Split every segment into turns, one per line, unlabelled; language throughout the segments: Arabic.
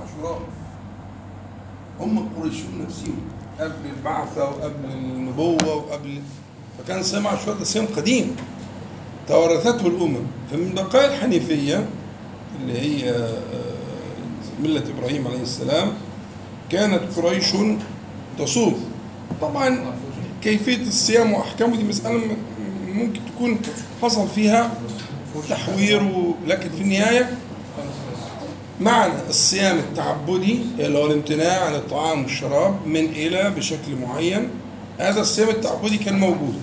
عاشوراء. هم القريشيون نفسهم قبل البعثة وقبل النبوة وقبل فكان صيام عاشوراء ده صيام قديم. توارثته الأمم. فمن بقايا الحنيفية اللي هي آه، ملة إبراهيم عليه السلام كانت قريش تصوم. طبعا كيفية الصيام وأحكامه دي مسألة ممكن تكون حصل فيها تحوير لكن في النهاية معنى الصيام التعبدي اللي هو الامتناع عن الطعام والشراب من إلى بشكل معين. هذا الصيام التعبدي كان موجود.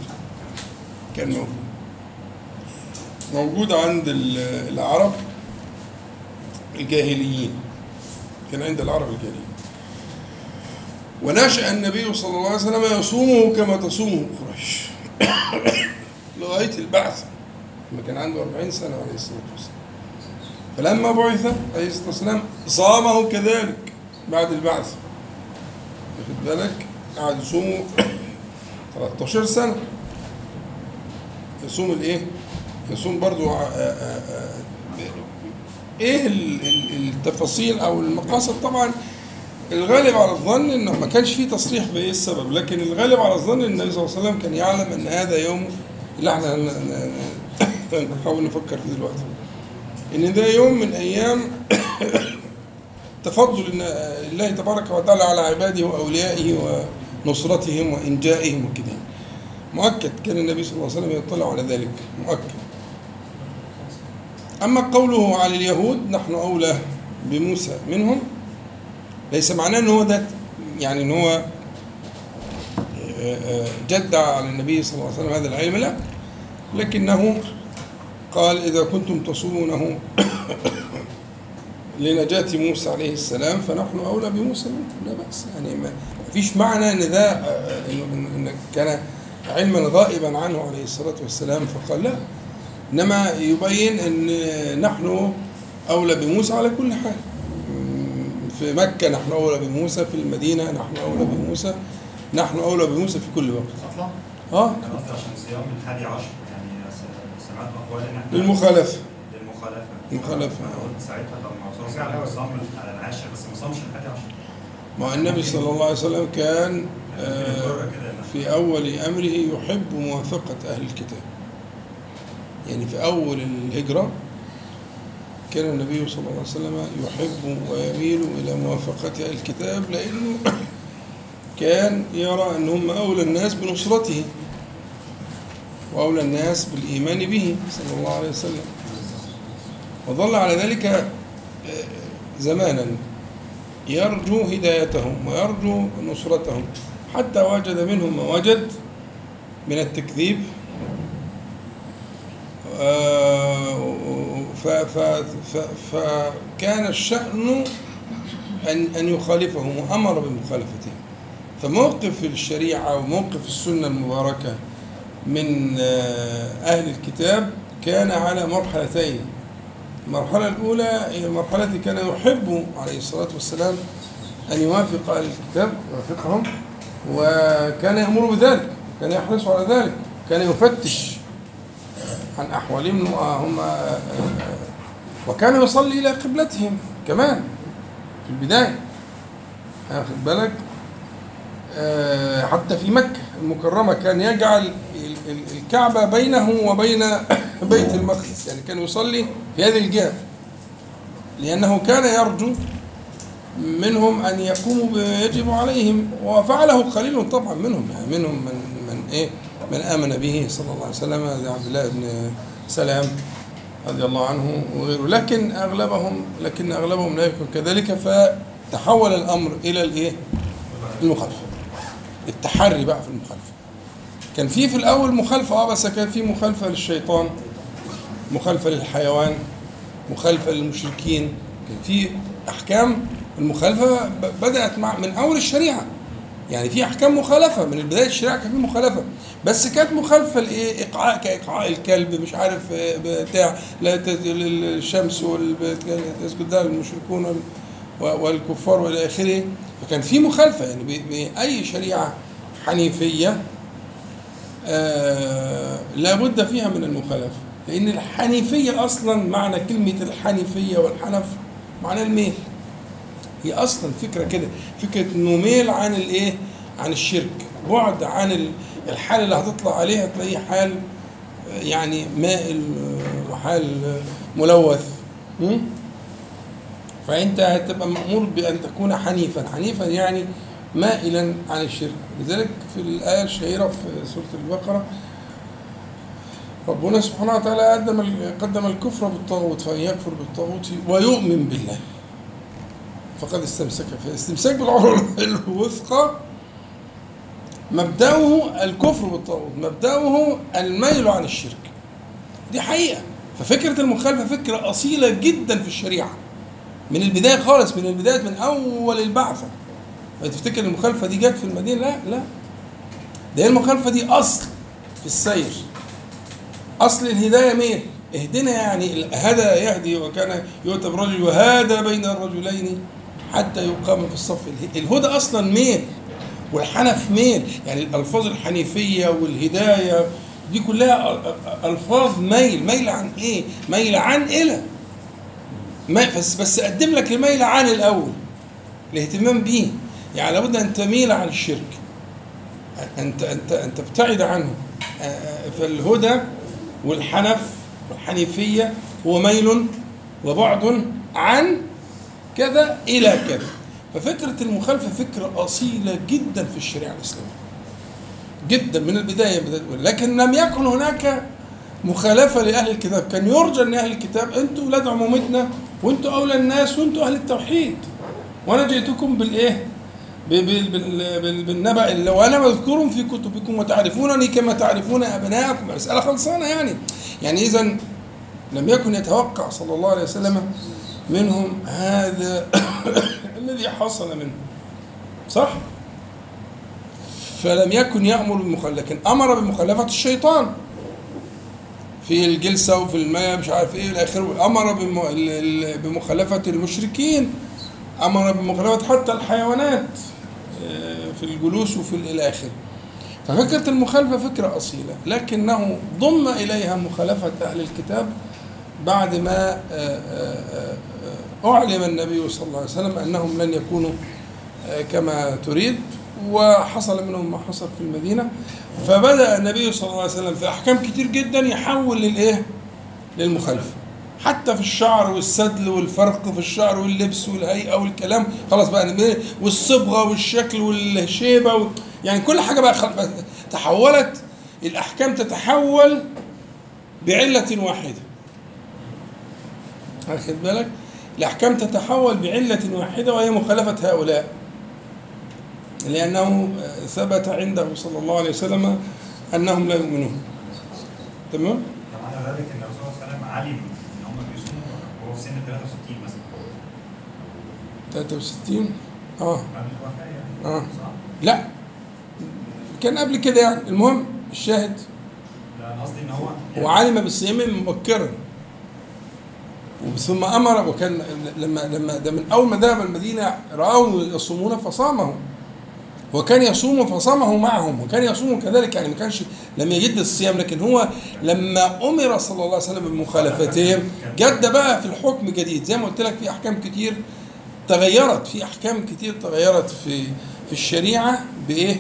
كان موجود. موجود عند ال- العرب الجاهليين. كان عند العرب الجاهليين. ونشأ النبي صلى الله عليه وسلم يصومه كما تصومه قريش. لغاية البعث لما كان عنده 40 سنة عليه الصلاة والسلام. فلما بعث عليه الصلاة والسلام صامه كذلك بعد البعث. واخد بالك؟ قعد يصومه 13 سنة. يصوم الايه؟ يصوم برضو ع- آ- آ- آ- إيه ال- ال- التفاصيل أو المقاصد؟ طبعا الغالب على الظن إنه ما كانش فيه تصريح بإيه السبب لكن الغالب على الظن إن النبي صلى الله عليه وسلم كان يعلم إن هذا يوم اللي إحنا نحاول نفكر فيه دلوقتي. إن ده يوم من أيام تفضل الله تبارك وتعالى على عباده وأوليائه ونصرتهم وإنجائهم وكده. مؤكد كان النبي صلى الله عليه وسلم يطلع على ذلك. مؤكد. أما قوله على اليهود نحن أولى بموسى منهم. ليس معناه أن هو ده يعني أن هو آه، آه، جد على النبي صلى الله عليه وسلم هذا العلم لا. لكنه قال إذا كنتم تصومونه لنجاة موسى عليه السلام فنحن أولى بموسى منكم لا بأس. يعني ما فيش معنى أن ده آه، إن كان علما غائبا عنه عليه الصلاة والسلام فقال لا. إنما يبين أن نحن أولى بموسى على كل حال. في مكة نحن أولى بموسى في المدينة نحن أولى بموسى نحن أولى بموسى في كل وقت.
أنا قصدي عشان صيام الحادي عشر. سمعت اقوال ان إحنا
للمخالفة.
للمخالفة.
المخالفة.
أنا قلت ساعتها طب ما هو صام صام على العاشر بس ما صامش الحادي عشر
مع النبي صلى الله عليه وسلم كان آه،
بالضرورة كده إن
في أول أمره يحب موافقة أهل الكتاب. يعني في أول الهجرة كان النبي صلى الله عليه وسلم يحب ويميل إلى موافقة أهل الكتاب لأنه كان يرى أن هم أولى الناس بنصرته. وأولى الناس بالإيمان به صلى الله عليه وسلم. وظل على ذلك آه، زمانا يرجو هدايتهم ويرجو نصرتهم حتى وجد منهم ما وجد من التكذيب. آه، فكان الشأن أن أن يخالفهم وأمر بمخالفتهم. فموقف الشريعة وموقف السنة المباركة من آه، أهل الكتاب كان على مرحلتين. المرحلة الأولى هي المرحلة التي كان يحب عليه الصلاة والسلام أن يوافق أهل الكتاب يوافقهم. وكان يأمر بذلك كان يحرص على ذلك كان يفتش عن أحوالهم هم وكان يصلي إلى قبلتهم كمان في البداية. واخد بالك؟ آه، حتى في مكة المكرمة كان يجعل ال- ال- الكعبة بينه وبين بيت المقدس يعني كان يصلي في هذه الجهة لأنه كان يرجو منهم أن يقوموا بما يجب عليهم وفعله قليل طبعا منهم يعني منهم من من إيه؟ من آمن به صلى الله عليه وسلم عبد الله بن سلام رضي الله عنه وغيره لكن أغلبهم لكن أغلبهم لا يكون كذلك فتحول الأمر إلى الإيه؟ المخالفة التحري بقى في المخالفة. كان في في الأول مخالفة آه بس كان في مخالفة للشيطان مخالفة للحيوان مخالفة للمشركين. كان في أحكام المخالفة ب- بدأت مع من أول الشريعة. يعني في أحكام مخالفة من بداية الشريعة كان في مخالفة. بس كانت مخالفة لإيه؟ إقعاء كإقعاء الكلب مش عارف آه، بتاع لا الشمس تسجد لها المشركون وال- والكفار والى آخره. فكان في مخالفة يعني ب- بأي شريعة حنيفية آه لا بد فيها من المخالفة. لأن الحنيفية أصلا معنى كلمة الحنيفية والحنف معنى الميل. هي أصلا فكرة كده فكرة إنه ميل عن الإيه؟ عن الشرك. بعد عن ال- الحال اللي هتطلع عليه هتلاقيه حال آه، يعني مائل آه، وحال آه، ملوث. م? فأنت هتبقى مأمور بأن تكون حنيفا حنيفا يعني مائلا عن الشرك. لذلك في الآية الشهيرة في سورة البقرة ربنا سبحانه وتعالى قدم قدم الكفر بالطاغوت فإن يكفر بالطاغوت ويؤمن بالله. فقد استمسك فالاستمساك بالعروة الوثقى مبدأه الكفر بالطاغوت مبدأه الميل عن الشرك. دي حقيقة. ففكرة المخالفة فكرة أصيلة جدا في الشريعة. من البداية خالص من البداية من أول البعثة. تفتكر المخالفة دي جت في المدينة؟ لا لا. ده هي المخالفة دي أصل في السير. أصل الهداية مين؟ اهدنا يعني هدى يهدي وكان يؤتى برجل وهذا بين الرجلين حتى يقام في الصف. اله- الهدى أصلا ميل والحنف ميل يعني الألفاظ الحنيفية والهداية دي كلها ألفاظ ميل. ميل عن إيه؟ ميل عن ما بس بس أقدم لك الميل عن الأول الاهتمام به يعني لابد أن تميل عن الشرك. أنت أنت أنت ابتعد عنه. آه، فالهدى والحنف والحنيفية هو ميل وبعد عن كذا إلى كذا. ففكرة المخالفة فكرة أصيلة جدا في الشريعة الإسلامية. جدا من البداية. بداية- لكن لم يكن هناك مخالفة لأهل الكتاب. كان يرجى أن أهل الكتاب أنتوا ولاد عمومتنا وأنتوا أولى الناس وأنتوا أهل التوحيد. وأنا جئتكم بالإيه؟ ب- بال- بال- بال- بالنبأ وأنا مذكور في كتبكم وتعرفونني كما تعرفون أبناءكم. مسألة خلصانة يعني. يعني إذا لم يكن يتوقع صلى الله عليه وسلم منهم هذا الذي حصل منه صح؟ فلم يكن يأمر بالمخالفة لكن أمر بمخالفة الشيطان. في الجلسة وفي الماء مش عارف إيه إلى آخره أمر بم- ال- ال- بمخالفة المشركين أمر بمخالفة حتى الحيوانات آه، في الجلوس وفي ال- إلى آخره. ففكرة المخالفة فكرة أصيلة لكنه ضم إليها مخالفة أهل الكتاب بعد ما آه، آه، أعلم النبي صلى الله عليه وسلم أنهم لن يكونوا كما تريد. وحصل منهم ما حصل في المدينة. فبدأ النبي صلى الله عليه وسلم في أحكام كتير جدا يحول للإيه؟ للمخالفة حتى في الشعر والسدل والفرق في الشعر واللبس والهيئة والكلام خلاص بقى والصبغة والشكل والشيبة و... يعني كل حاجة بقى خل... تحولت. الأحكام تتحول بعلة واحدة. واخد بالك؟ الأحكام تتحول بعلة واحدة وهي مخالفة هؤلاء. لأنه ثبت عنده صلى الله عليه وسلم أنهم لا يؤمنون. تمام؟
معنى ذلك الرسول صلى الله عليه وسلم علم إن هم بيصوموا وهو في سن 63 مثلا.
63
آه. يعني. صح؟
لا. كان قبل كده يعني. المهم الشاهد.
لا أنا قصدي إن هو
وعلم بالصيام مبكرا. ثم أمر وكان لما لما ده من أول ما ذهب المدينة راوا يصومون فصامه وكان يصوم فصامه معهم وكان يصوم كذلك يعني ما كانش لم يجد الصيام لكن هو لما أمر صلى الله عليه وسلم بمخالفتهم جد بقى في الحكم جديد زي ما قلت لك في أحكام كتير تغيرت في أحكام كتير تغيرت في في الشريعة بإيه؟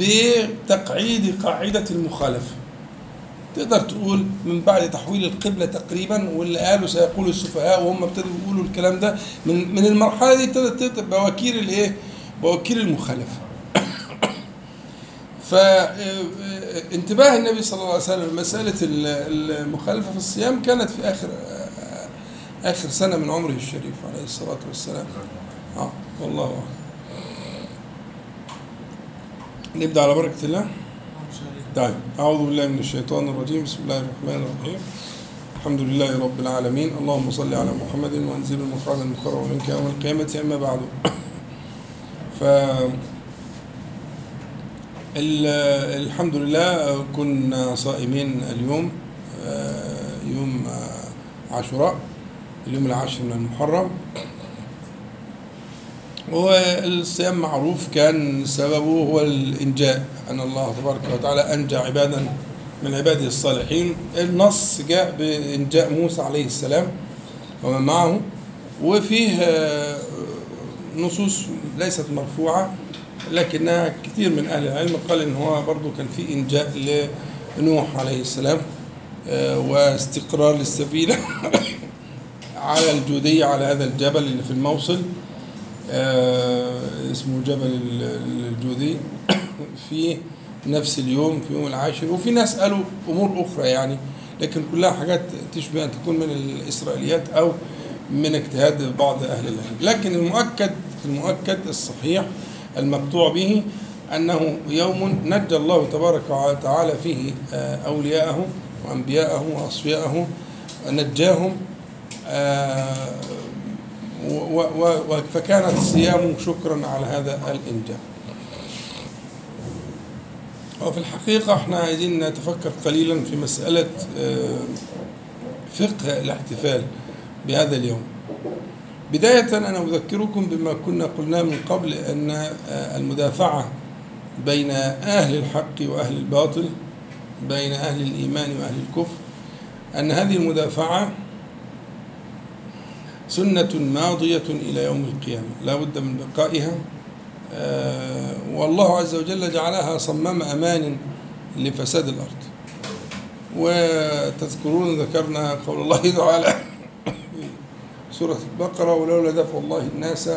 بتقعيد قاعدة المخالفة تقدر تقول من بعد تحويل القبلة تقريبا واللي قالوا سيقول السفهاء وهم ابتدوا يقولوا الكلام ده من من المرحلة دي ابتدت بواكير الإيه؟ بواكير المخالفة. فانتباه النبي صلى الله عليه وسلم مسألة ال- المخالفة في الصيام كانت في آخر آخر سنة من عمره الشريف عليه الصلاة والسلام. آه والله أعلم. نبدأ على بركة الله. طيب أعوذ بالله من الشيطان الرجيم بسم الله الرحمن الرحيم الحمد لله رب العالمين اللهم صل على محمد وأنزل المقعد المقرب منك يوم القيامة أما بعد ف ال- الحمد لله كنا صائمين اليوم آه، يوم آه، عاشوراء اليوم العاشر من المحرم. والصيام معروف كان سببه هو الإنجاء. أن الله تبارك وتعالى أنجى عبادا من عباده الصالحين. النص جاء بإنجاء موسى عليه السلام ومن معه. وفيه آه، نصوص ليست مرفوعة لكنها كثير من أهل العلم قال إن هو برضو كان في إنجاء لنوح عليه السلام آه، واستقرار للسفينة على الجودية على هذا الجبل اللي في الموصل آه، اسمه جبل ال- الجودي في نفس اليوم في يوم العاشر وفي ناس قالوا أمور أخرى يعني لكن كلها حاجات تشبه أن تكون من الإسرائيليات أو من اجتهاد بعض أهل العلم. لكن المؤكد المؤكد الصحيح المقطوع به أنه يوم نجى الله تبارك وتعالى فيه آه، أولياءه وأنبياءه وأصفياءه نجاهم آه، فكان الصيام شكرا على هذا الإنجاز. وفي الحقيقة إحنا عايزين نتفكر قليلا في مسألة آه، فقه الاحتفال بهذا اليوم. بداية أنا أذكركم بما كنا قلناه من قبل أن المدافعة بين أهل الحق وأهل الباطل بين أهل الإيمان وأهل الكفر أن هذه المدافعة سنة ماضية إلى يوم القيامة لا بد من بقائها. آه، والله عز وجل جعلها صمام أمان لفساد الأرض. وتذكرون ذكرنا قول الله تعالى سورة البقرة ولولا دفع الله الناس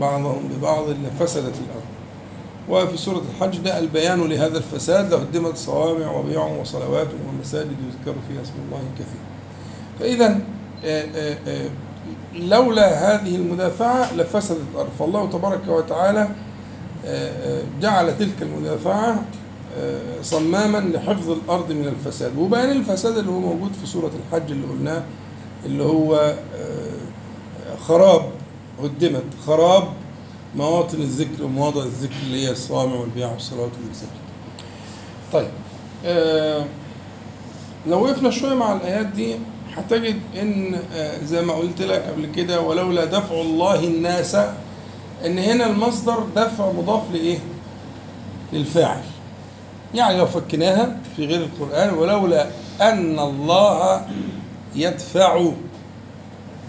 بعضهم ببعض لفسدت الأرض. وفي سورة الحج جاء البيان لهذا الفساد لهدمت صوامع وبيع وصلوات ومساجد يذكر فيها اسم الله كثيرا فإذا آه، آه، آه، لولا هذه المدافعة لفسدت الأرض. فالله تبارك وتعالى جعل تلك المدافعة صماما لحفظ الأرض من الفساد. وبيان الفساد اللي هو موجود في سورة الحج اللي قلناه اللي هو خراب هدمت خراب مواطن الذكر ومواضع الذكر اللي هي الصوامع والبيع والصلوات والمساجد طيب آه، لو وقفنا شوية مع الآيات دي هتجد إن آه، زي ما قلت لك قبل كده ولولا دفع الله الناس إن هنا المصدر دفع مضاف لإيه؟ للفاعل. يعني لو فكناها في غير القرآن ولولا أن الله يدفع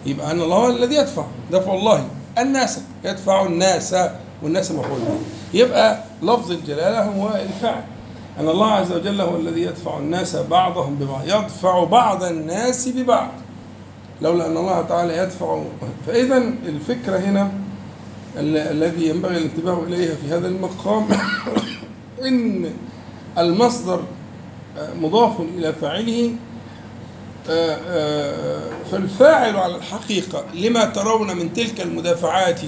يبقى أن الله هو الذي يدفع. دفع الله. الناس. يدفع الناس. والناس مفعول يبقى لفظ الجلالة هو الفاعل أن الله عز وجل هو الذي يدفع الناس بعضهم ببعض. يدفع بعض الناس ببعض. لولا أن الله تعالى يدفع. فإذا الفكرة هنا ال- الذي ينبغي الانتباه إليها في هذا المقام إن المصدر مضاف إلى فاعله فالفاعل على الحقيقة لما ترون من تلك المدافعات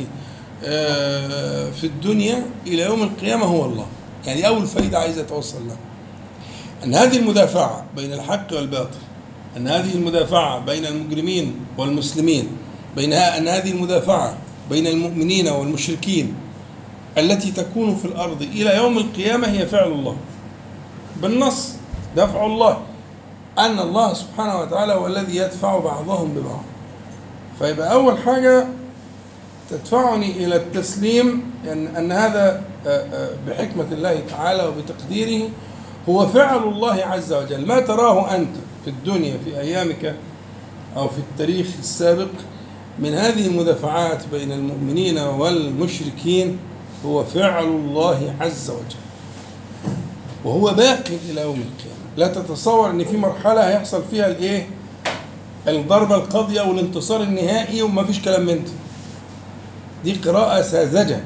آه، في الدنيا إلى يوم القيامة هو الله. يعني أول فائدة عايز أتوصل لها أن هذه المدافعة بين الحق والباطل أن هذه المدافعة بين المجرمين والمسلمين بين أن هذه المدافعة بين المؤمنين والمشركين التي تكون في الأرض إلى يوم القيامة هي فعل الله. بالنص دفع الله. أن الله سبحانه وتعالى هو الذي يدفع بعضهم ببعض. فيبقى أول حاجة تدفعني إلى التسليم أن أن هذا آه، آه، بحكمة الله تعالى وبتقديره هو فعل الله عز وجل. ما تراه أنت في الدنيا في أيامك أو في التاريخ السابق من هذه المدافعات بين المؤمنين والمشركين هو فعل الله عز وجل. وهو باق إلى يوم القيامة. لا تتصور أن في مرحلة هيحصل فيها الإيه؟ الضربة القاضية والانتصار النهائي وما فيش كلام من ده. دي قراءة ساذجة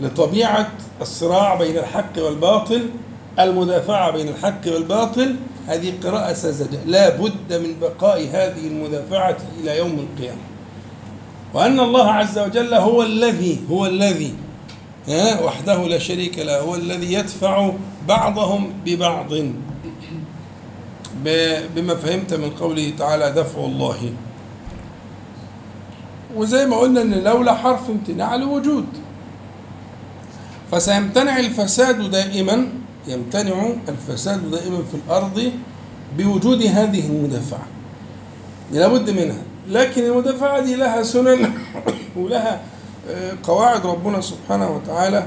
لطبيعة الصراع بين الحق والباطل المدافعة بين الحق والباطل. هذه قراءة ساذجة. لا بد من بقاء هذه المدافعة إلى يوم القيامة. وأن الله عز وجل هو الذي هو الذي وحده لا شريك له هو الذي يدفع بعضهم ببعض. بما فهمت من قوله تعالى دفع الله. وزي ما قلنا إن لولا حرف امتناع لوجود. فسيمتنع الفساد دائما يمتنع الفساد دائما في الأرض بوجود هذه المدافعة. لابد منها. لكن المدافعة دي لها سنن ولها آه، قواعد ربنا سبحانه وتعالى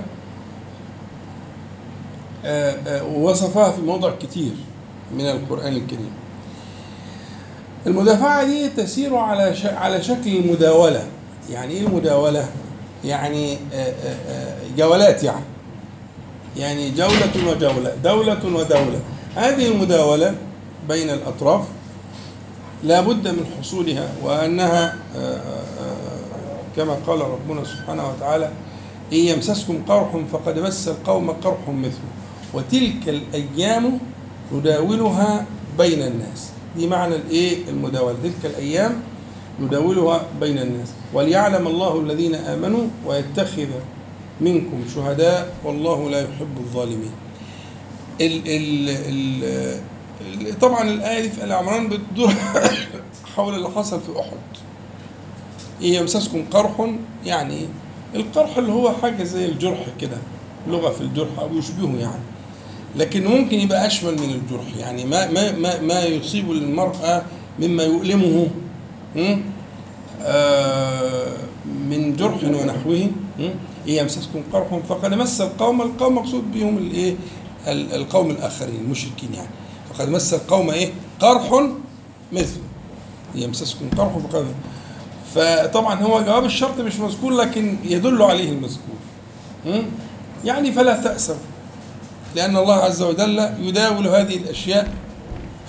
ووصفها في موضع كتير من القرآن الكريم. المدافعة دي تسير على. على شكل المداولة. يعني إيه المداولة؟ يعني آه، آه، آه، جولات يعني. يعني جولة وجولة دولة ودولة. هذه المداولة بين الأطراف لا بد من حصولها وأنها كما قال ربنا سبحانه وتعالى إن يمسسكم قرح فقد مس القوم قرح مثله. وتلك الأيام نداولها بين الناس. دي معنى الإيه؟ المداولة. تلك الأيام نداولها بين الناس. وليعلم الله الذين آمنوا ويتخذ منكم شهداء والله لا يحب الظالمين. ال ال ال طبعا الآية دي في آل عمران بتدور حول اللي حصل في أحد. إن يمسسكم قرح؟ يعني القرح اللي هو حاجة زي الجرح كده لغة في الجرح أو يشبهه يعني. لكن ممكن يبقى أشمل من الجرح. يعني ما ما ما, ما يصيب المرأة مما يؤلمه? آه، من جرح ونحوه يمسسكم قرح فقد مس القوم القوم مقصود بهم الإيه؟ ال- القوم الآخرين المشركين يعني. فقد مس القوم إيه؟ قرح مثل. يمسسكم قرح فقد فطبعا هو جواب الشرط مش مذكور لكن يدل عليه المذكور? يعني فلا تأسوا لأن الله عز وجل يداول هذه الأشياء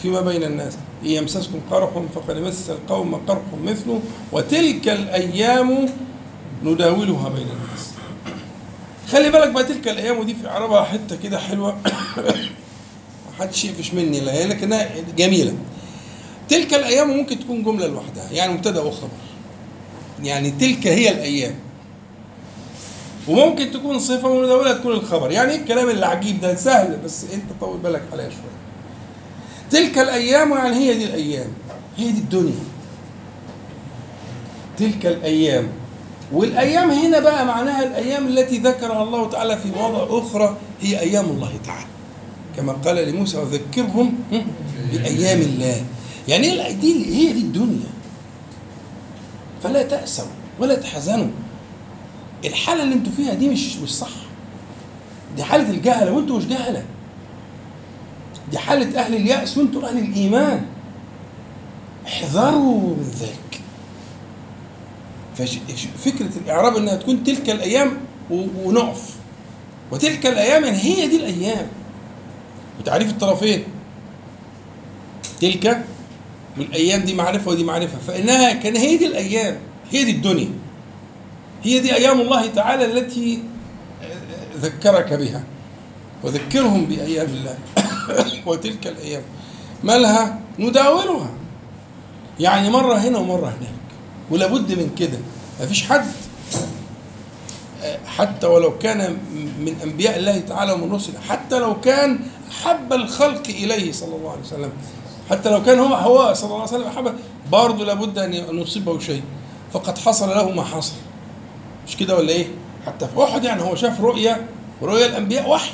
فيما بين الناس. إن يمسسكم قرح فقد مس القوم قرح مثله وتلك الأيام نداولها بين الناس. خلي بالك بقى تلك الأيام ودي في إعرابها حتة كده حلوة. محدش يقفش مني لا لكنها جميلة. تلك الأيام ممكن تكون جملة لوحدها يعني مبتدأ وخبر. يعني تلك هي الأيام. وممكن تكون صفة ومداولة تكون الخبر. يعني إيه الكلام العجيب ده سهل بس أنت طول بالك عليها شوية. تلك الأيام يعني هي دي الأيام. هي دي الدنيا. تلك الأيام. والأيام هنا بقى معناها الأيام التي ذكرها الله تعالى في مواضع أخرى هي أيام الله تعالى. كما قال لموسى وذكرهم بأيام الله. يعني دي هي دي الدنيا. فلا تأسوا ولا تحزنوا. الحالة اللي أنتوا فيها دي مش مش صح. دي حالة الجهلة وانتوا مش جهلة. دي حالة أهل اليأس وانتوا أهل الإيمان. احذروا من ذلك. ففكرة الإعراب إنها تكون تلك الأيام و- ونقف. وتلك الأيام يعني هي دي الأيام. وتعريف الطرفين. تلك والأيام دي معرفة ودي معرفة. فإنها كان هي دي الأيام. هي دي الدنيا. هي دي أيام الله تعالى التي ذكرك بها وذكرهم بأيام الله وتلك الأيام. مالها نداولها. يعني مرة هنا ومرة هناك. ولا بد من كده. مفيش حد. حتى ولو كان من أنبياء الله تعالى ومن رسله حتى لو كان أحب الخلق إليه صلى الله عليه وسلم. حتى لو كان هو هو صلى الله عليه وسلم أحب برضه لابد أن يصيبه شيء. فقد حصل له ما حصل. مش كده ولا إيه؟ حتى في أحد يعني هو شاف رؤيا رؤيا الأنبياء وحي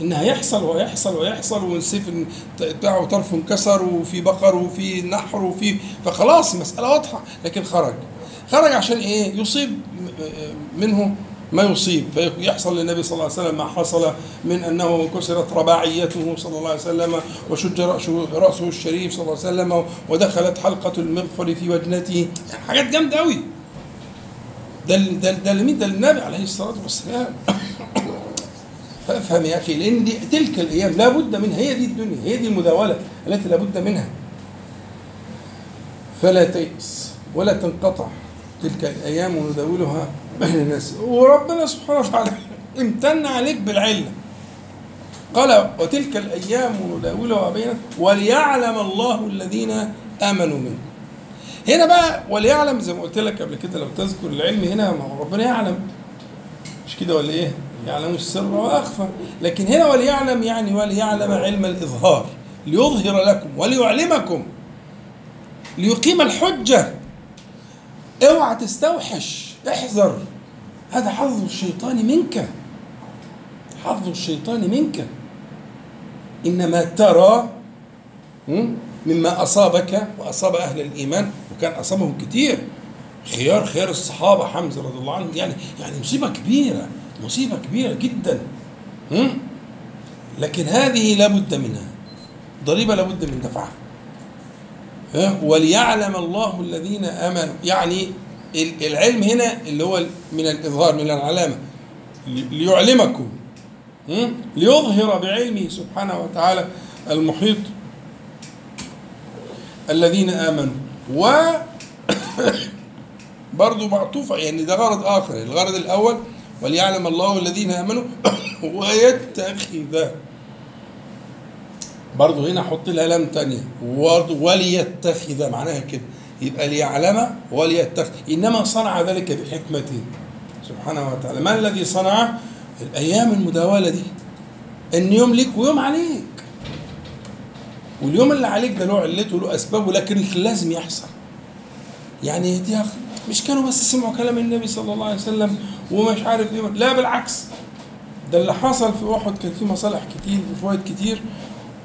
ان هيحصل ويحصل ويحصل والسيف بتاعه طرفه انكسر وفي بقر وفي نحر وفي فخلاص المساله واضحة لكن خرج خرج عشان إيه؟ يصيب منه ما يصيب فيحصل للنبي صلى الله عليه وسلم ما حصل من أنه كسرت رباعيته صلى الله عليه وسلم وشج رأسه الشريف صلى الله عليه وسلم ودخلت حلقة المغفر في وجنته يعني حاجات جامدة قوي ده ده ده لمين ده النبي عليه الصلاة والسلام. فافهم يا أخي لأن دي تلك الأيام لا بد منها. هي دي الدنيا هي دي المداوله التي لا بد منها. فلا تيأس ولا تنقطع. تلك الأيام ونداولها بين الناس. وربنا سبحانه وتعالى امتن عليك بالعله قال وتلك الأيام نداولها بين وليعلم الله الذين آمنوا منكم هنا بقى وليعلم زي ما قلت لك قبل كده لو تذكر العلم هنا ما هو ربنا يعلم. مش كده ولا إيه؟ يعلم السر واخفى لكن هنا وليعلم يعني وليعلم علم الإظهار ليظهر لكم وليعلمكم ليقيم الحجة. اوعى تستوحش احذر. هذا حظ الشيطان منك. حظ الشيطان منك. إنما ترى? مما أصابك وأصاب أهل الإيمان وكان أصابهم كتير. خيار خيار الصحابة حمزة رضي الله عنه يعني يعني مصيبة كبيرة مصيبة كبيرة جدا? لكن هذه لابد منها. ضريبة لابد من دفعها. ها؟ وليعلم الله الذين آمنوا. يعني ال- العلم هنا اللي هو من الإظهار من العلامة. لي- ليعلمكم? ليظهر بعلمه سبحانه وتعالى المحيط. الذين آمنوا. و برضه معطوفة يعني ده غرض آخر الغرض الأول وليعلم الله الذين آمنوا ويتخذ برضه هنا حط لها لام تانية وليتخذ معناها كده. يبقى ليعلم وليتخذ. إنما صنع ذلك بحكمته سبحانه وتعالى. ما الذي صنع؟ الأيام المداولة دي. إن يوم ليك ويوم عليك. واليوم اللي عليك ده له علته وله أسبابه لكن لازم يحصل. يعني دي مش كانوا بس سمعوا كلام النبي صلى الله عليه وسلم ومش عارف إيه لا بالعكس. ده اللي حصل في أحد كان في مصالح كتير وفوائد كتير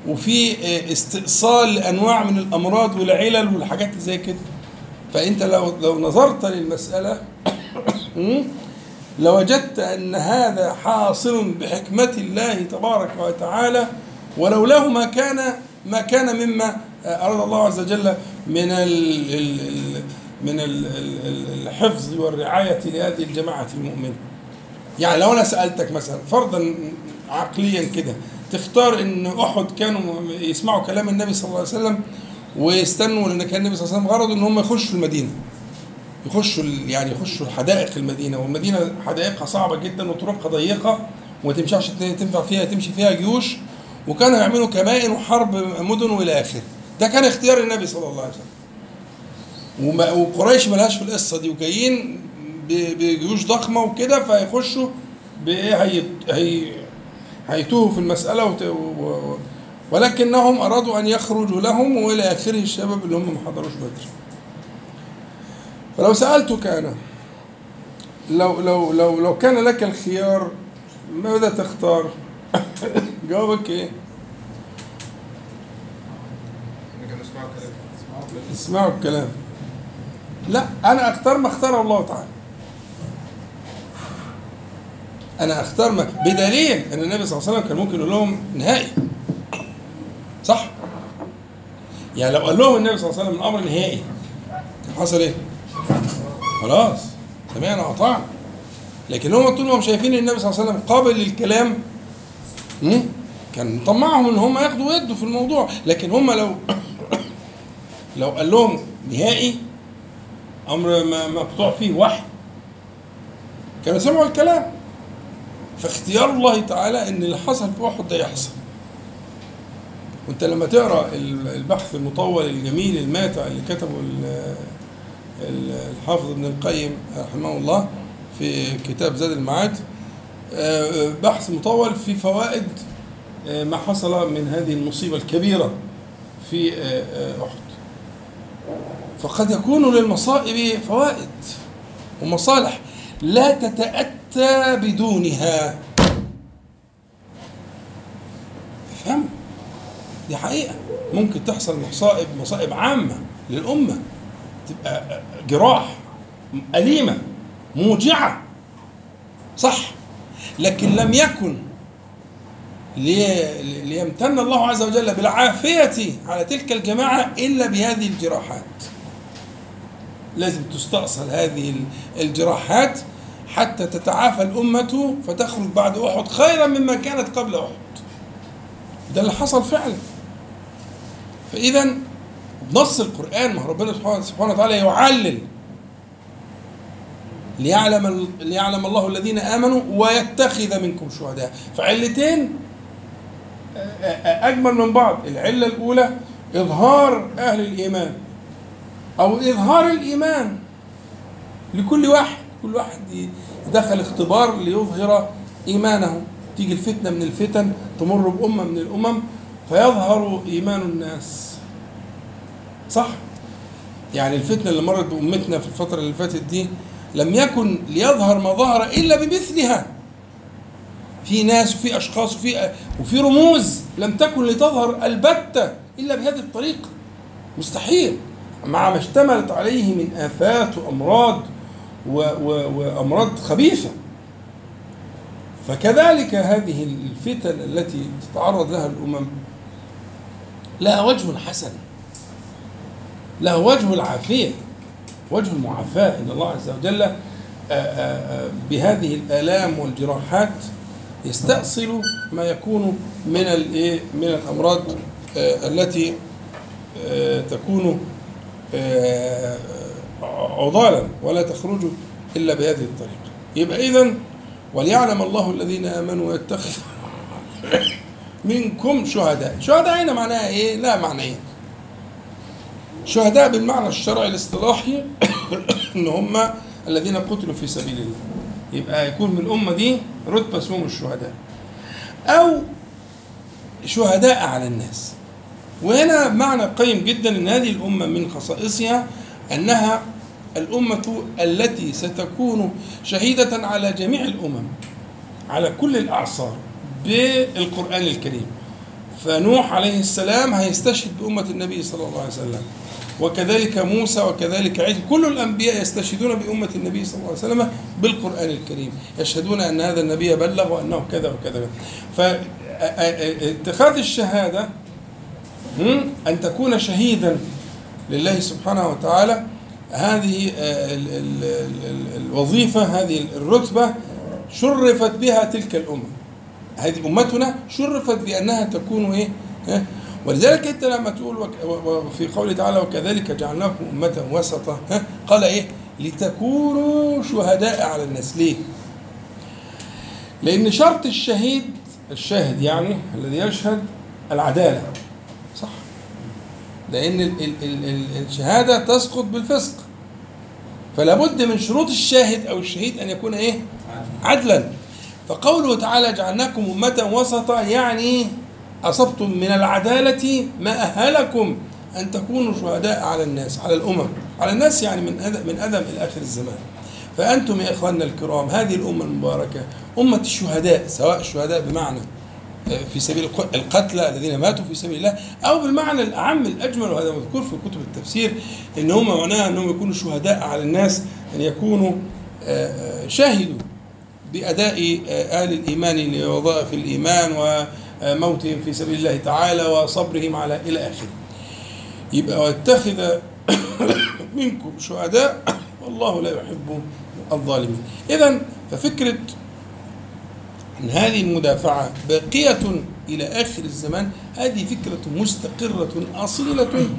وفي آه، استئصال لانواع من الأمراض والعلل والحاجات زي كده. فأنت لو لو نظرت للمسألة لوجدت أن هذا حاصل بحكمة الله تبارك وتعالى ولولاه ما كان ما كان مما أراد الله عز وجل من من ال ال الحفظ والرعاية لهذه الجماعة المؤمنة. يعني لو أنا سألتك مثلا فرضا عقليا كده تختار إن أحد كانوا يسمعوا كلام النبي صلى الله عليه وسلم ويستنوا لأن كان النبي صلى الله عليه وسلم غرضه إن هم يخشوا المدينة. يخشوا يعني يخشوا حدائق المدينة والمدينة حدائقها صعبة جدا وطرقها ضيقة وما تنفع فيها تمشي فيها جيوش وكانوا يعملوا كمائن وحرب مدن وإلى آخره. ده كان اختيار النبي صلى الله عليه وسلم. وقريش ملهاش في القصة دي وجايين بجيوش ضخمة وكده فيخشوا بايه هي هي هيتوهوا في المسألة وت... و- ولكنهم أرادوا أن يخرجوا لهم وإلى آخره الشباب اللي هم ما حضروش بدر. فلو سألتك أنا لو لو لو لو كان لك الخيار ماذا تختار؟ جوابك إيه؟ اسمعوا الكلام. لا أنا أختار ما اختار الله تعالى. أنا أختار ما بدليل أن النبي صلى الله عليه وسلم كان ممكن يقول لهم نهائي. صح؟ يعني لو قال لهم النبي صلى الله عليه وسلم الأمر نهائي كان حصل إيه؟ خلاص. سمعنا وأطعنا. لكن هم طول ما هم شايفين النبي صلى الله عليه وسلم قابل للكلام؟ كان طمعهم إن هم ياخدوا ويدوا في الموضوع. لكن هم لو لو قال لهم نهائي أمر مقطوع فيه وحي كانوا سمعوا الكلام. فاختيار الله تعالى إن اللي حصل في أحد ده يحصل. وأنت لما تقرأ ال- البحث المطول الجميل الماتع اللي كتبه ال- ال- الحافظ ابن القيم رحمه الله في كتاب زاد المعاد بحث مطول في فوائد آه، ما حصل من هذه المصيبة الكبيرة في آه، آه، أحد. فقد يكون للمصائب فوائد ومصالح لا تتأتى بدونها. افهم دي حقيقة. ممكن تحصل مصائب مصائب عامة للأمة تبقى جراح أليمة موجعة. صح. لكن لم يكن لي- ليمتن الله عز وجل بالعافية على تلك الجماعة إلا بهذه الجراحات. لازم تستأصل هذه ال- الجراحات حتى تتعافى الأمة فتخرج بعد أحد خيرا مما كانت قبل أحد. ده اللي حصل فعلا. فإذا بنص القرآن ما ربنا سبحانه وتعالى يعلل ليعلم ليعلم الله الذين آمنوا ويتخذ منكم شهداء. فعلتين أجمل من بعض. العلة الأولى إظهار أهل الإيمان أو إظهار الإيمان لكل واحد. كل واحد دخل اختبار ليظهر إيمانه. تيجي الفتنة من الفتن تمر بأمة من الأمم فيظهر إيمان الناس. صح؟ يعني الفتنة اللي مرت بأمتنا في الفترة اللي فاتت دي لم يكن ليظهر ما ظهر إلا بمثلها. في ناس وفي أشخاص وفي وفي رموز لم تكن لتظهر البتة إلا بهذه الطريقة. مستحيل. مع ما اشتملت عليه من آفات وأمراض و و وأمراض خبيثة. فكذلك هذه الفتن التي تتعرض لها الأمم لها وجه حسن لها وجه العافية وجه المعافاة إن الله عز وجل آه، آه، آه، بهذه الآلام والجراحات يستأصل ما يكون من الإيه من الأمراض التي تكون عضالا ولا تخرج إلا بهذه الطريقة. يبقى إذن وليعلم الله الذين آمنوا ويتخذ منكم شهداء. شهداء هنا معناها إيه؟ لا معنيين شهداء بالمعنى الشرعي الاصطلاحي إن هم الذين قتلوا في سبيل الله. يبقى يكون من الأمة دي رتبة اسمهم الشهداء. أو شهداء على الناس. وهنا معنى قيم جدا إن هذه الأمة من خصائصها أنها الأمة التي ستكون شهيدة على جميع الأمم على كل الأعصار بالقرآن الكريم. فنوح عليه السلام هيستشهد بأمة النبي صلى الله عليه وسلم. وكذلك موسى وكذلك عيسى كل الأنبياء يستشهدون بأمة النبي صلى الله عليه وسلم بالقرآن الكريم. يشهدون أن هذا النبي بلغ وأنه كذا وكذا. فاتخاذ الشهادة أن تكون شهيدا لله سبحانه وتعالى هذه ال- ال- ال- ال- الوظيفة هذه الرتبة شرفت بها تلك الأمة. هذه أمتنا شرفت بأنها تكون إيه؟ ولذلك انت لما تقول في قوله تعالى وكذلك جعلناكم أمة وسطا؟ قال إيه؟ لتكونوا شهداء على الناس ليه؟ لأن شرط الشهيد الشاهد يعني الذي يشهد العدالة صح لأن ال ال ال ال الشهادة تسقط بالفسق فلا بد من شروط الشاهد أو الشهيد أن يكون إيه؟ عدلا فقوله تعالى جعلناكم أمة وسطا يعني أصبتم من العدالة ما أهلكم أن تكونوا شهداء على الناس على الأمم. على الناس يعني من أدم من أدم إلى آخر الزمان. فأنتم يا إخواننا الكرام هذه الأمة المباركة أمة الشهداء سواء الشهداء بمعنى في سبيل الق- القتلى الذين ماتوا في سبيل الله أو بالمعنى الاعم الأجمل وهذا مذكور في كتب التفسير إن هم معناها أنهم يكونوا شهداء على الناس أن يكونوا آه، آه، شهدوا بأداء أهل الإيمان لوظائف الإيمان وموتهم في سبيل الله تعالى وصبرهم على إلى آخره. يبقى واتخذ منكم شهداء والله لا يحب الظالمين. إذا ففكرة أن هذه المدافعة باقية إلى آخر الزمان هذه فكرة مستقرة أصيلة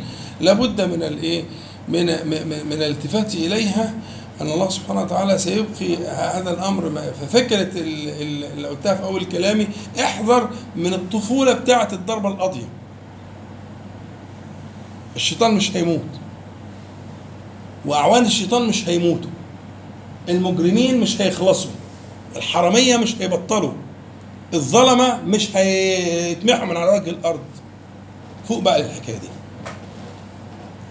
لابد من الإيه؟ من من من الالتفات إليها. أن الله سبحانه وتعالى سيبقي هذا الأمر. ففكرة ال- ال- اللي قلتها في أول كلامي احذر من الطفولة بتاعة الضربة القاضية الشيطان مش هيموت. وأعوان الشيطان مش هيموتوا. المجرمين مش هيخلصوا. الحرامية مش هيبطلوا. الظلمة مش هيتمحوا من على وجه الأرض. فوق بقى للحكاية دي.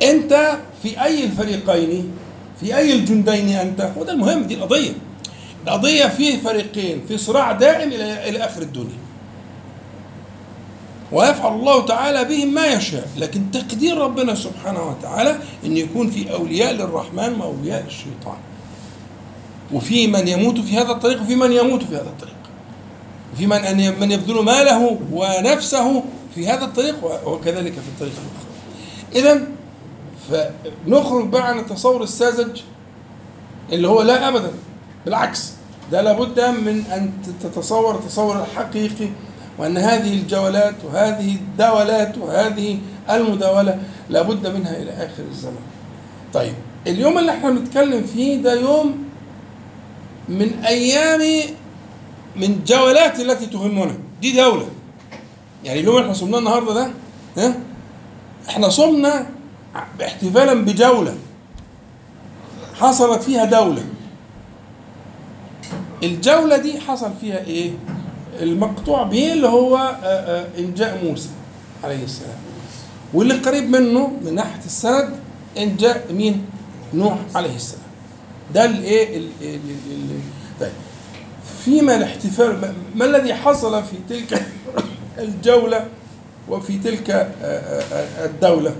أنت في أي الفريقين في أي الجندين أنت وده المهم دي القضية. القضية في فريقين في صراع دائم إلى إلى آخر الدنيا. ويفعل الله تعالى بهم ما يشاء. لكن تقدير ربنا سبحانه وتعالى أن يكون في أولياء للرحمن وأولياء الشيطان وفي من يموت في هذا الطريق وفي من يموت في هذا الطريق. وفي من أن من يبذل ماله ونفسه في هذا الطريق وكذلك في الطريق الآخر. إذا فنخرج بقى عن التصور الساذج اللي هو لا أبدا بالعكس ده لابد من أن تتصور التصور الحقيقي وأن هذه الجولات وهذه الدولات وهذه المداولة لابد منها إلى آخر الزمان. طيب اليوم اللي إحنا بنتكلم فيه ده يوم من أيام من جولات التي تهمنا. دي دولة. يعني اليوم اللي إحنا صمناه النهارده ده ها؟ إحنا صمنا احتفالا بجولة. حصلت فيها دولة. الجولة دي حصل فيها إيه؟ المقطوع به اللي هو آه، آه، إنجاء موسى عليه السلام. واللي قريب منه من ناحية السند إنجاء مين؟ نوح عليه السلام. ده الايه ال- ال- ال- ال- طيب. فيما الاحتفال ما- الذي حصل في تلك الجولة وفي تلك آه، الدولة؟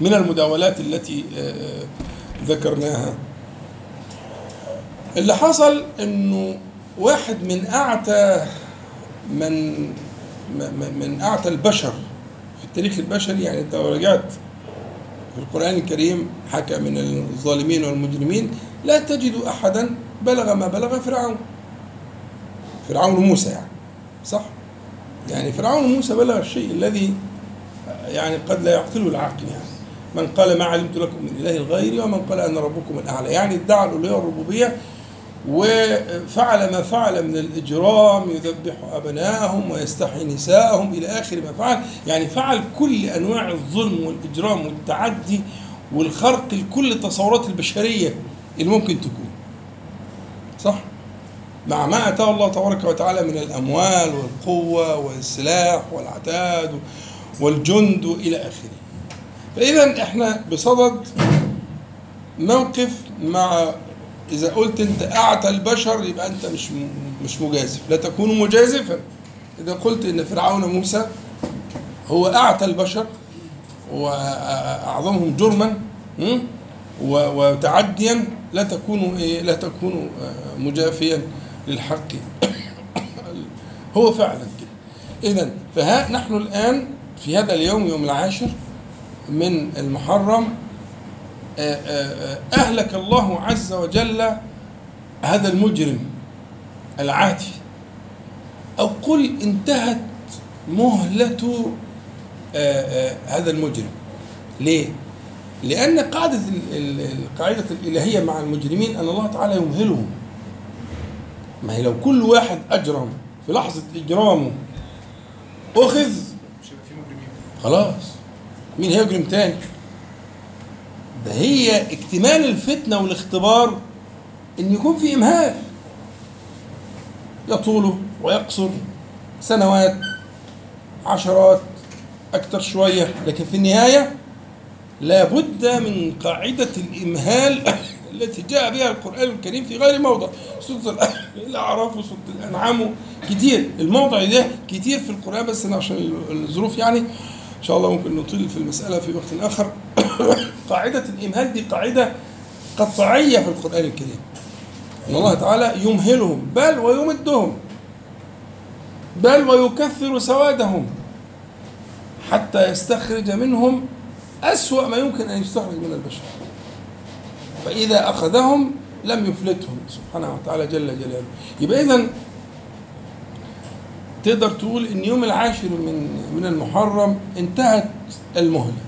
من المداولات التي آه، آه، ذكرناها. اللي حصل إنه واحد من أعتى من من أعتى البشر في التاريخ البشري يعني أنت لو رجعت في القرآن الكريم حكى من الظالمين والمجرمين لا تجد أحدا بلغ ما بلغ فرعون. فرعون موسى يعني صح؟ يعني فرعون موسى بلغ الشيء الذي يعني قد لا يعقله العقل يعني. من قال ما علمت لكم من إله غيري ومن قال أنا ربكم الأعلى. يعني ادعى الالوهيه والربوبيه وفعل ما فعل من الإجرام يذبح ابنائهم ويستحيي نساءهم إلى آخر ما فعل. يعني فعل كل أنواع الظلم والإجرام والتعدي والخرق لكل التصورات البشرية اللي ممكن تكون. صح؟ مع ما أتاه الله تبارك وتعالى من الأموال والقوة والسلاح والعتاد والجند إلى آخره. فاذا إحنا بصدد موقف مع إذا قلت أنت أعتى البشر يبقى أنت مش مش مجازف. لا تكون مجازفا. إذا قلت إن فرعون موسى هو أعتى البشر وأعظمهم جرما وتعديا لا تكون إيه لا تكون مجافيا للحق. هو فعلا كده. اذا فها نحن الآن في هذا اليوم يوم العاشر من المحرم آه، آه، آه، أهلك الله عز وجل هذا المجرم العاتي أو قل انتهت آه، هذا المجرم. ليه؟ لأن قاعدة ال- ال- القاعدة الإلهية مع المجرمين أن الله تعالى يمهلهم. ما هي لو كل واحد أجرم في لحظة إجرامه أخذ خلاص. مين هيجرم تاني؟ ده هي اكتمال الفتنة والاختبار إن يكون في إمهال. يطول ويقصر سنوات عشرات أكثر شوية لكن في النهاية لابد من قاعدة الإمهال التي جاء بها القرآن الكريم في غير موضع. سورة الأعراف وسورة الأنعام كتير. الموضع ده كتير في القرآن بس أنا عشان الظروف يعني. إن شاء الله ممكن نطيل في المسألة في وقت آخر. قاعدة الإمهال دي قاعدة قطعية في القرآن الكريم. أن الله تعالى يمهلهم بل ويمدهم بل ويكثر سوادهم حتى يستخرج منهم أسوأ ما يمكن أن يستخرج من البشر. فإذا أخذهم لم يفلتهم سبحانه وتعالى جل جلاله. يبقى إذا تقدر تقول إن يوم العاشر من من المحرم انتهت المهلة.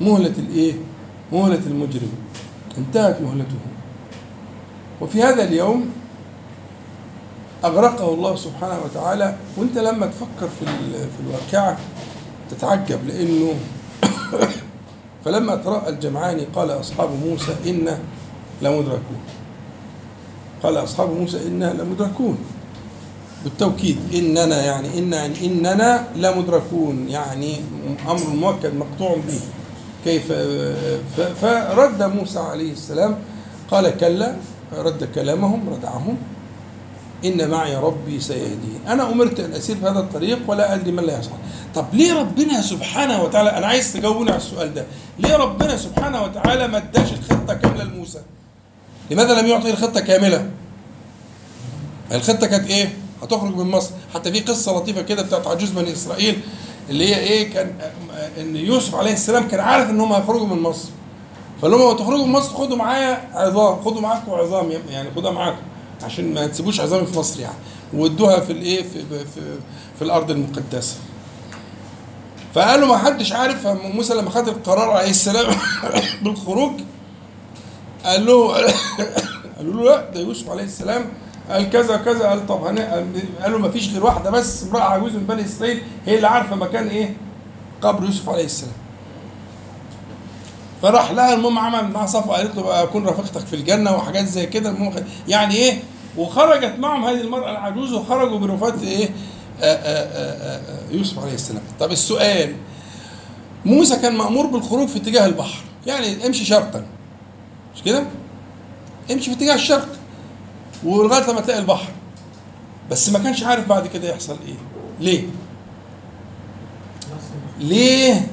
مهلة الإيه؟ مهلة المجرم. انتهت مهلته. وفي هذا اليوم أغرقه الله سبحانه وتعالى. وأنت لما تفكر في في الواقعة تتعجب لأنه فلما تراءى الجمعان قال أصحاب موسى إنا لمدركون قال أصحاب موسى إنا لمدركون بالتوكيد إننا يعني إن إننا لمدركون يعني أمر مؤكد مقطوع به. كيف؟ فرد موسى عليه السلام قال كلا رد كلامهم ردعهم إن معي ربي سيهدين. أنا أمرت أن أسير في هذا الطريق ولا أدري ما لا يصح طب ليه ربنا سبحانه وتعالى؟ أنا عايز تجاوبوني على السؤال ده. ليه ربنا سبحانه وتعالى ما اداش الخطة كاملة لموسى؟ لماذا لم يعطي الخطة كاملة؟ الخطة كانت إيه؟ هتخرج من مصر. حتى في قصة لطيفة كده بتاعت عجوز بني إسرائيل اللي هي إيه كان إن يوسف عليه السلام كان عارف إن هم هيخرجوا من مصر. فقال لهم تخرجوا من مصر خدوا معايا عظام خدوا معاكم عظام يعني خدوها معاكم عشان ما تسيبوش عظامي في مصر يعني. وادوها في الإيه في, في, في الأرض المقدسة. فقالوا ما حدش عارف موسى لما خد القرار عليه السلام بالخروج قال له قالوا له لا ده يوسف عليه السلام قال كذا كذا قال طب. قالوا ما فيش غير واحدة بس امرأة عجوز من بني إسرائيل هي اللي عارفة مكان إيه؟ قبر يوسف عليه السلام. فراح لها المهم عمل معاه صفقه قالت له بقى اكون رفيقتك في الجنة وحاجات زي كده. المهم يعني إيه؟ وخرجت معهم هذه المرأة العجوز وخرجوا برفات إيه؟ آآ آآ آآ يوسف عليه السلام. طب السؤال موسى كان مأمور بالخروج في اتجاه البحر يعني امشي شرقا مش كده؟ امشي في اتجاه الشرق. ولغاية لما تلاقي البحر. بس ما كانش عارف بعد كده يحصل إيه. ليه؟ ليه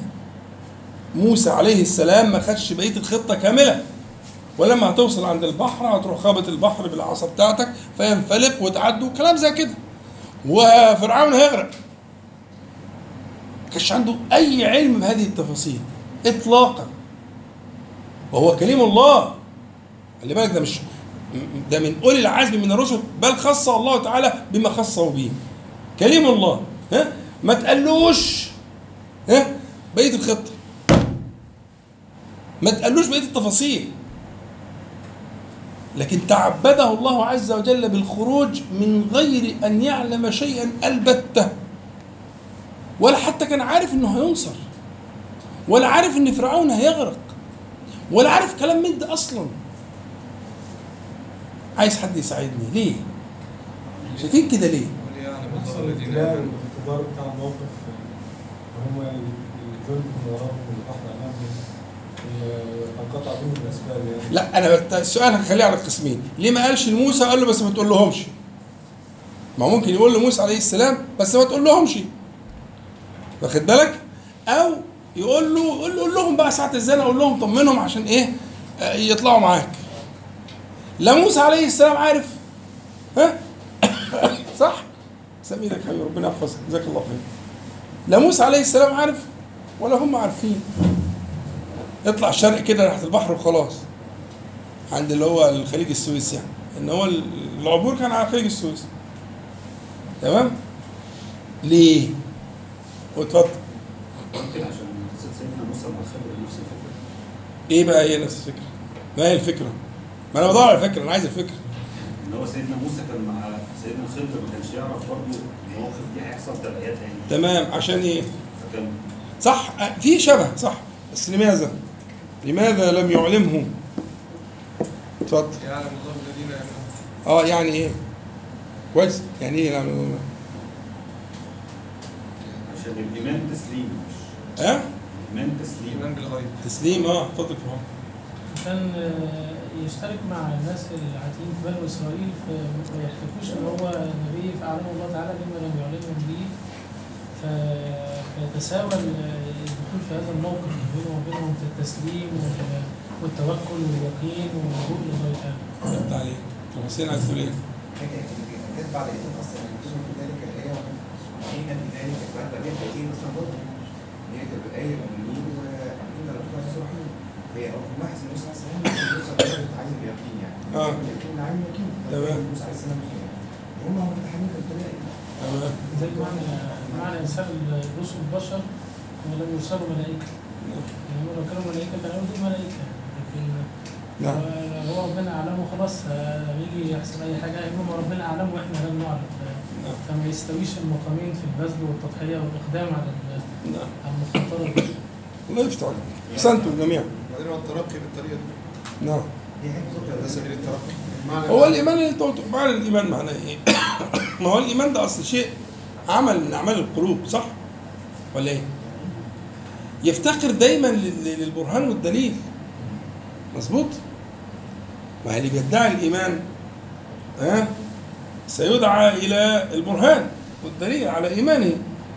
موسى عليه السلام ما خدش بقية الخطة كاملة؟ ولما هتوصل عند البحر هتروح خابط البحر بالعصا بتاعتك فينفلق وتعدوا كلام زي كده. وفرعون هيغرق. ما كانش عنده أي علم بهذه التفاصيل اطلاقا. وهو كليم الله. خلي بالك ده مش ده من أولي العزم من الرسل بل خص الله تعالى بما خصه به. كليم الله ها؟ ما تقلوش ها؟ بقية الخطة. ما تقلوش بقية التفاصيل. لكن تعبده الله عز وجل بالخروج من غير أن يعلم شيئا ألبته. ولا حتى كان عارف إنه هينصر. ولا عارف إن فرعون هيغرق. ولا عارف كلام من ده أصلا. عايز حد يساعدني. ليه؟ شايفين كده ليه؟
يحصل الابتلاء والاختبار بتاع الموقف وهم الجند من وراهم والبحر امامهم انقطع بهم الأسباب يعني.
لا أنا السؤال هخليه على قسمين ليه ما قالش لموسى قال له بس ما تقول لهمش ما هو ممكن يقول لموسى عليه السلام بس ما تقول لهمش واخد بالك؟ أو يقول له قول له قول لهم بقى ساعة الزنا قول لهم طمنهم عشان إيه؟ آه، يطلعوا معاك. لا موسى عليه السلام عارف. ها؟ صح؟ سامي إيدك حبيبي ربنا يحفظك. جزاك الله خير. لا موسى عليه السلام عارف ولا هم عارفين. يطلع الشرق كده ناحيه البحر وخلاص. عند اللي هو الخليج السويس يعني. إن هو العبور كان على خليج السويس. تمام؟ ليه؟ واتفضل.
ممكن عشان قصة سيدنا موسى مع الخضر نفس الفكرة.
إيه بقى هي نفس الفكرة؟ ما هي الفكرة؟ ما أنا بدور على الفكرة أنا عايز الفكرة.
إن هو سيدنا موسى كان مع سيدنا الخضر ما كانش يعرف برضه المواقف دي هيحصل تبعيات إيه
تمام عشان إيه؟
فكان
صح في شبه صح. بس لماذا؟ لماذا لم يعلمه؟ اتفضل.
يعلم الله الذين يعلمون
آه يعني إيه؟ كويس. يعني إيه؟ يعني
عشان الإيمان تسليم. مش
ها؟
الإيمان تسليم.
ايمان بالغيب.
تسليم آه اتفضل يا محمد.
آه، يشترك مع الناس العاتيين في بني إسرائيل في- ما يحتكوش إن هو نبي فاعلمه الله تعالى بما لم يعلمهم به. فيتساوى ال- الدخول في هذا الموقف بينه وبينهم في التسليم وال- والتوكل واليقين واللجوء لله تعالى.
رد عليه. طب حسين عايز تقول إيه؟
كانت بعد إيه؟ أصلا ينتظم في ذلك الايه وحين في ذلك. بعد بين كثير مثلا؟ برضه هي كانت الايه المؤمنين وان ربنا رحيم هي ان موسى عليه السلام عايز اليقين يعني
آه.
اليقين
تمام.
موسى عليه السلام هم
تمام
زي البشر يعني لو كانوا ملائكه كانوا دي ملائكه لكن
نعم
هو ربنا يحصل اي حاجة ربنا وإحنا لم نعلم فما يستويش المقامين في البذل والتضحيه والاقدام على ال- على المخاطره دي.
الله يفتح عليك احسنتم جميعا
الترقي بالطريقة دي
نعم
على سبيل الترقي
هو الإيمان اللي انت قلته معنى الإيمان معناه إيه؟ ما هو الإيمان ده أصل شيء عمل من أعمال القلوب صح؟ ولا إيه؟ يفتقر دايما لل- للبرهان والدليل مظبوط؟ ما اللي بيدعي الإيمان ها سيدعى إلى البرهان والدليل على إيمانه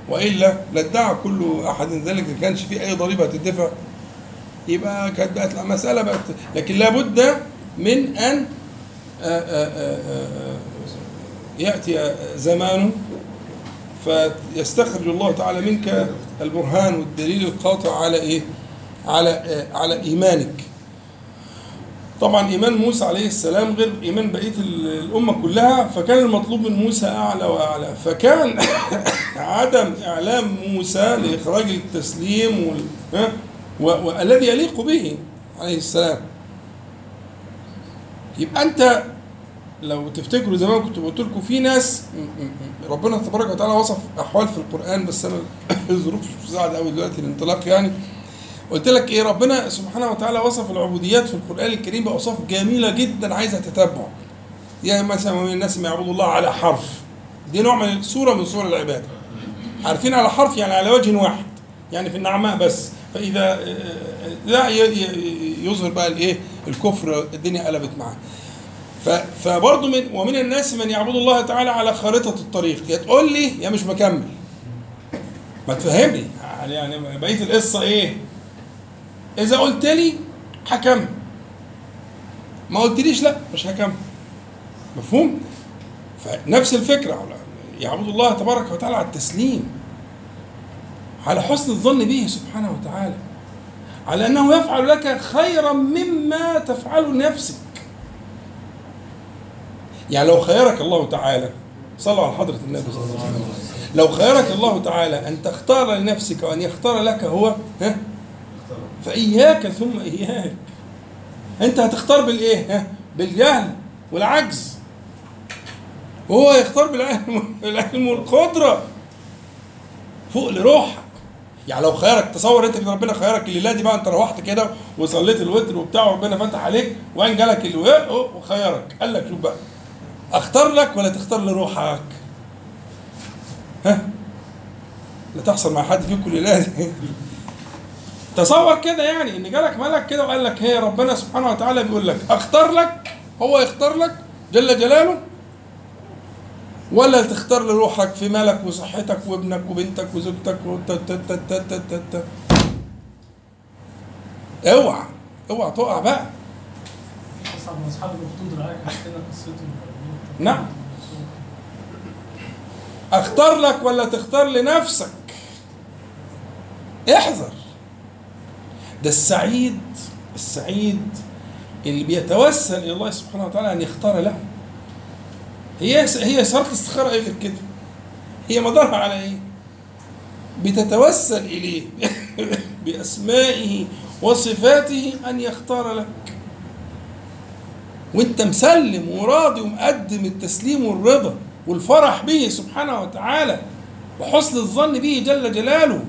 وإلا لادعى كل أحد ذلك ما كانش في أي ضريبة هتدفع يبقى كانت بقت المساله بقت لكن لابد من أن آه، آه، آه، يأتي زمان فيستخرج الله تعالى منك البرهان والدليل القاطع على إيه؟ على على إيمانك. طبعا إيمان موسى عليه السلام غير إيمان بقية ال- الأمة كلها فكان المطلوب من موسى أعلى وأعلى فكان عدم إعلام موسى لإخراج التسليم وال والذي يليق به عليه السلام. يبقى أنت لو تفتكروا زمان كنت قلت لكم في ناس ربنا تبارك وتعالى وصف أحوال في القرآن بس أنا الظروف مش مساعدة قوي دلوقتي الانطلاق يعني. قلت لك إيه ربنا سبحانه وتعالى وصف العبوديات في القرآن الكريم بأوصاف جميلة جدا عايزة تتبع. يعني مثلا من الناس ما يعبدوا الله على حرف. دي نوع من صوره من صور العبادة. عارفين على حرف يعني على وجه واحد. يعني في النعماء بس. فإذا آه، آه، لا يظهر بقى الإيه الكفر الدنيا قلبت معاه. فبرضه من ومن الناس من يعبد الله تعالى على خارطة الطريق. يا تقول لي يا مش مكمل ما تفهمني. يعني يعني بقية القصة إيه؟ إذا قلت لي هكمل. ما قلتليش لا مش هكمل. مفهوم؟ فنفس الفكرة. على- يعبد الله تبارك وتعالى على التسليم. على حسن الظن به سبحانه وتعالى على أنه يفعل لك خيرا مما تفعله نفسك. يعني لو خيرك الله تعالى صلوا على حضرة النبي. صلى الله عليه وسلم. لو خيرك الله تعالى أن تختار لنفسك وأن يختار لك هو ها؟ فإياك ثم إياك. أنت هتختار بالإيه؟ ها؟ بالجهل والعجز. وهو يختار بالعلم بالعلم والقدرة. فوق لروحك. يعني لو خيرك تصور انت كده ربنا خيرك الليلة دي بقى انت روحت كده وصليت الوتر وبتاع وربنا فتح عليك وبعدين جالك وخيرك قال لك شوف بقى أختار لك ولا تختار لروحك؟ ها؟ لا تحصل مع حد فيكم الليلة دي تصور كده يعني إن جالك ملك كده وقال لك هي ربنا سبحانه وتعالى بيقول لك أختار لك هو يختار لك جل جلاله ولا تختار لروحك في مالك وصحتك وابنك وبنتك وزوجتك اوعى اوعى تقع بقى.
أصعب من أصحاب الأخدود رعاك حكينا قصتهم
نعم. أختار لك ولا تختار لنفسك؟ احذر. ده السعيد السعيد اللي بيتوسل إلى الله سبحانه وتعالى أن يختار له. هي هي الاستخاره إيه غير كده. هي مدارها على إيه؟ بتتوسل إليه. بأسمائه وصفاته أن يختار لك. وأنت مسلم وراضي ومقدم التسليم والرضا والفرح به سبحانه وتعالى وحسن الظن به جل جلاله.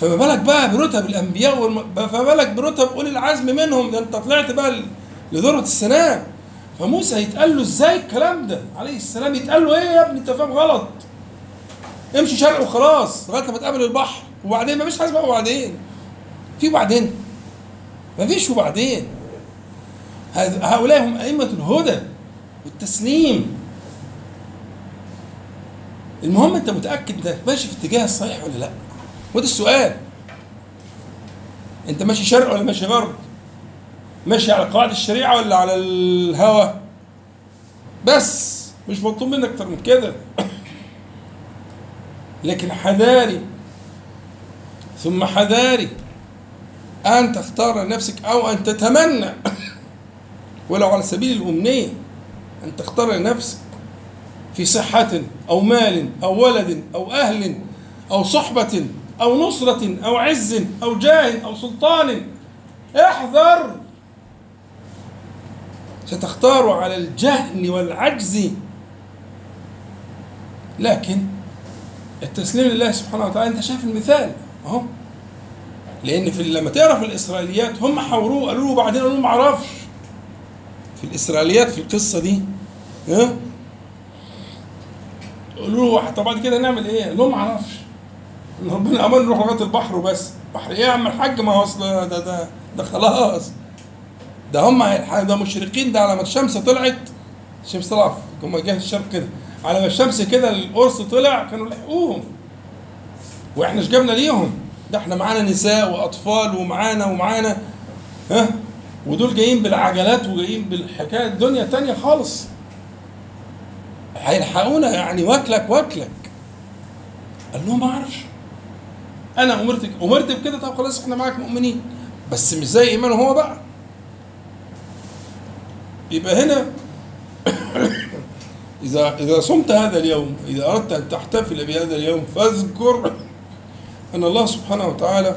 فما بالك بقى برتب الأنبياء. فما بالك برتب أولي العزم منهم؟ ده أنت طلعت بقى ل- لذروه السلام فموسى يتقال له إزاي الكلام ده؟ عليه السلام يتقال له إيه يا ابني؟ أنت فاهم غلط. امشي شرق وخلاص لغايه لما تقابل البحر وبعدين مفيش حاجة اسمها وبعدين. في وبعدين. مفيش وبعدين. هؤلاء هم أئمة الهدى والتسليم. المهم أنت متأكد إنك ماشي في الاتجاه الصحيح ولا لأ؟ وده السؤال. أنت ماشي شرق ولا ماشي غرب؟ ماشي على قواعد الشريعة ولا على الهوى؟ بس مش مطلوب منك أكتر من كده. لكن حذاري ثم حذاري أن تختار لنفسك أو أن تتمنى. ولو على سبيل الأمنية أن تختار لنفسك في صحة أو مال أو ولد أو أهل أو صحبة أو نصرة أو عز أو جاه أو سلطان. احذر ستختار على الجهل والعجز. لكن التسليم لله سبحانه وتعالى انت شايف المثال؟ اهو لأن في لما تقرا في الإسرائيليات هم حاوروه قالوا له بعدين قالوا له ما أعرفش. في الإسرائيليات في القصة دي ها؟ قالوا له طب بعد كده نعمل إيه؟ قال لهم ما أعرفش. ربنا أمر نروح لغاية البحر وبس. بحر إيه يا عم الحاج؟ ما هو أصل ده ده ده خلاص. ده هم ده مشرقين ده على ما الشمس طلعت الشمس طلع هم جهة الشرق كده. على ما الشمس كده القرص طلع كانوا لحقوهم. وإحنا إيش جبنا ليهم؟ ده إحنا معانا نساء وأطفال ومعانا ومعانا ها؟ ودول جايين بالعجلات وجايين بالحكاية الدنيا تانية خالص. هيلحقونا يعني واكلك واكلك. قال لهم ما أعرفش. أنا امرت امرت بكده طب خلاص إحنا معاك مؤمنين. بس مش زي ايمانه هو بقى. يبقى هنا إذا إذا صمت هذا اليوم إذا أردت أن تحتفل بهذا اليوم فاذكر أن الله سبحانه وتعالى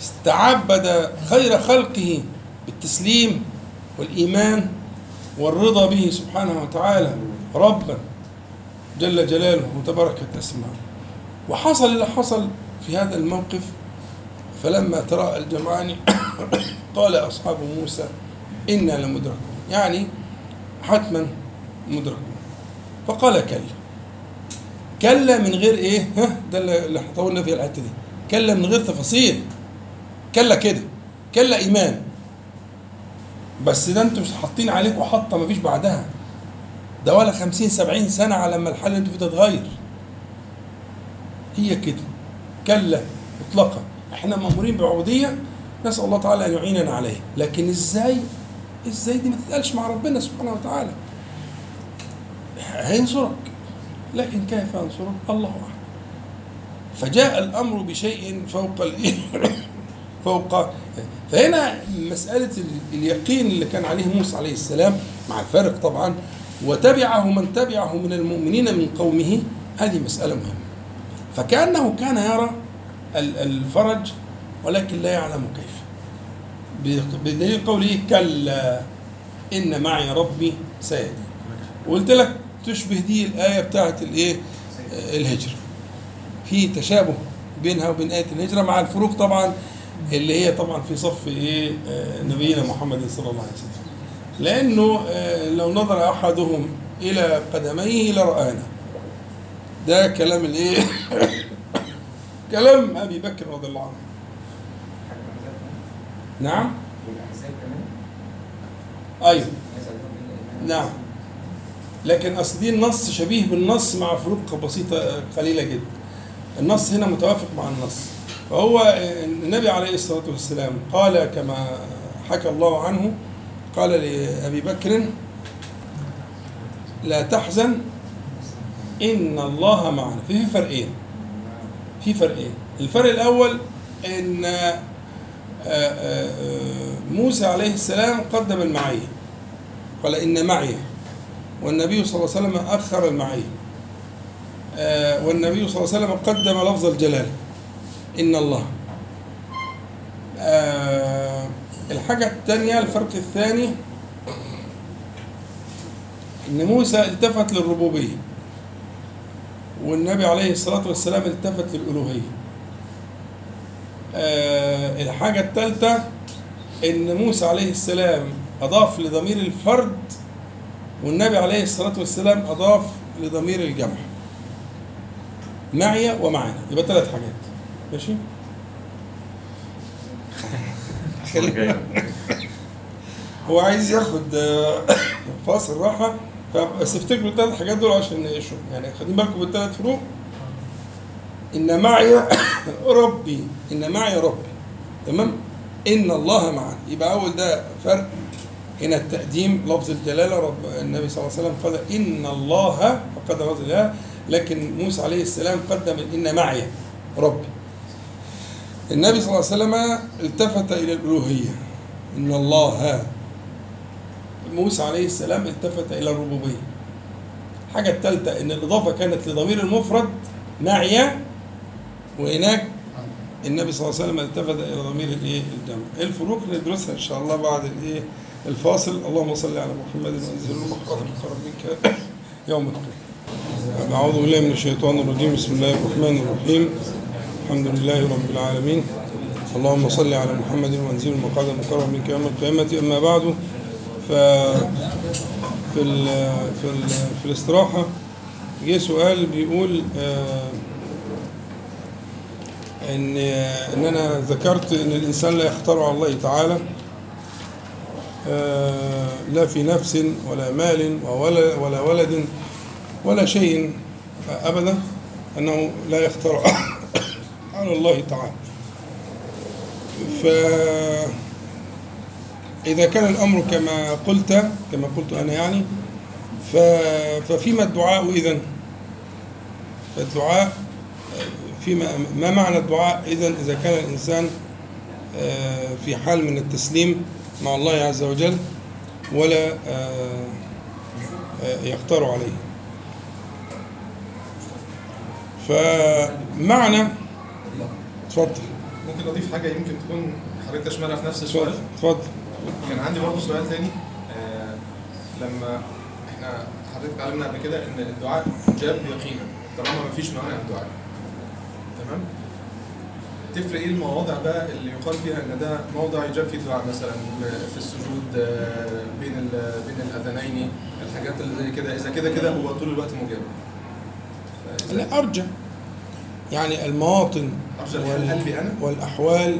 استعبد خير خلقه بالتسليم والإيمان والرضا به سبحانه وتعالى ربا جل جلاله وتباركت اسماؤه وحصل اللي حصل في هذا الموقف فلما تراءى الجمعان قال أصحاب موسى إنا لمدركون. يعني حتما مدركون. فقال كلا. كلا من غير إيه؟ ها ده اللي طولنا فيه الحتة دي. كلا من غير تفاصيل. كلا كده. كلا إيمان. بس ده أنتوا مش حاطين عليكم حطة مفيش بعدها. ده ولا خمسين سبعين سنة على ما الحال اللي أنتوا فيه تتغير. هي كده. كلا مطلقة إحنا مأمورين بعبودية. نسأل الله تعالى أن يعيننا عليها. لكن إزاي إزاي دي ما تتقالش مع ربنا سبحانه وتعالى؟ هينصرك. لكن كيف ينصرك؟ الله أعلم. فجاء الأمر بشيء فوق فوق فهنا مسألة ال- اليقين اللي كان عليه موسى عليه السلام مع الفارق طبعا. وتبعه من تبعه من المؤمنين من قومه. هذه مسألة مهمة. فكأنه كان يرى ال- الفرج ولكن لا يعلم كيف. بدليل قوله كلا إن معي ربي سيهدي. وقلت لك تشبه دي الآية بتاعت الإيه؟ آه، الهجرة. في تشابه بينها وبين آية الهجرة مع الفروق طبعا اللي هي طبعا في صف إيه؟ آه، نبينا محمد صلى الله عليه وسلم. لأنه آه، لو نظر أحدهم إلى قدميه لرآنا. ده كلام الإيه؟ كلام أبي بكر رضي الله عنه. نعم.
والأحزاب كمان؟ أيوه. بالله
نعم. لكن أصل دي النص شبيه بالنص مع فروق بسيطة قليلة جدا. النص هنا متوافق مع النص. فهو النبي عليه الصلاة والسلام قال كما حكى الله عنه قال لأبي بكر لا تحزن إن الله معنا. في فرقين. في فرقين. الفرق الأول إن موسى عليه السلام قدم المعية. قال إن معي. والنبي صلى الله عليه وسلم أخر المعية. آه، والنبي صلى الله عليه وسلم قدم لفظ الجلالة إن الله. آه، الحاجة الثانية الفرق الثاني إن موسى التفت للربوبية. والنبي عليه الصلاة والسلام التفت للألوهية. آه، الحاجة الثالثة إن موسى عليه السلام أضاف لضمير الفرد والنبي عليه الصلاة والسلام أضاف لضمير الجمع. معي ومعنا يبقى ثلاث حاجات. ماشي؟ هو عايز ياخد آه، فاصل راحة. بس افتكروا الثلاث حاجات دول عشان نعيشهم. يعني خدين بالكم بالثلاث فروق. إن معي ربي إن معي ربي. تمام؟ إن الله معنا يبقى أول ده فرق هنا التقديم لفظ الجلالة. رب النبي صلى الله عليه وسلم قال إن الله فقد لفظ الجلالة لكن موسى عليه السلام قدم إن معي ربي. النبي صلى الله عليه وسلم التفت إلى الألوهية. إن الله موسى عليه السلام التفت إلى الربوبية. الحاجة الثالثة إن الإضافة كانت لضمير المفرد معي وهناك النبي صلى الله عليه وسلم التفت إلى ضمير الإيه؟ الجمع الفروق ندرسها إن شاء الله بعد الإيه؟ الفاصل. اللهم صل على محمد وانزل المقرب منك يوم القيامه أعوذ بالله من الشيطان الرجيم. بسم الله الرحمن الرحيم. الحمد لله رب العالمين. اللهم صل على محمد وأنزل المقعد المقرب منك يوم القيامة. أما بعد ف في ال في ال في الاستراحة جه سؤال بيقول آه إن إن أنا ذكرت إن الإنسان لا يختار على الله تعالى آه، لا في نفس ولا مال ولا ولا ولد ولا شيء أبدا أنه لا يختار على الله تعالى. ف إذا كان الأمر كما قلت كما قلت أنا يعني ففيما الدعاء اذا فالدعاء فيما ما معنى الدعاء؟ اذا إذا كان الإنسان آه، في حال من التسليم مع الله عز وجل ولا آه، آه، يختار عليه. فمعنى اتفضل.
ممكن أضيف حاجة يمكن تكون حضرتك تشملها في نفس السؤال؟
اتفضل
كان عندي برضه سؤال تاني. آه لما إحنا حضرتك اتعلمنا قبل كده إن الدعاء جاب يقينا طالما ما فيش موانع الدعاء. تمام؟ تفرق إيه المواضع بقى اللي يقال فيها إن ده موضع يجاب فيه الدعاء مثلا في السجود آه، بين بين الأذانين الحاجات اللي زي كده؟ إذا كده كده هو طول الوقت مجاب.
لا ارجى يعني المواطن وال- والأحوال.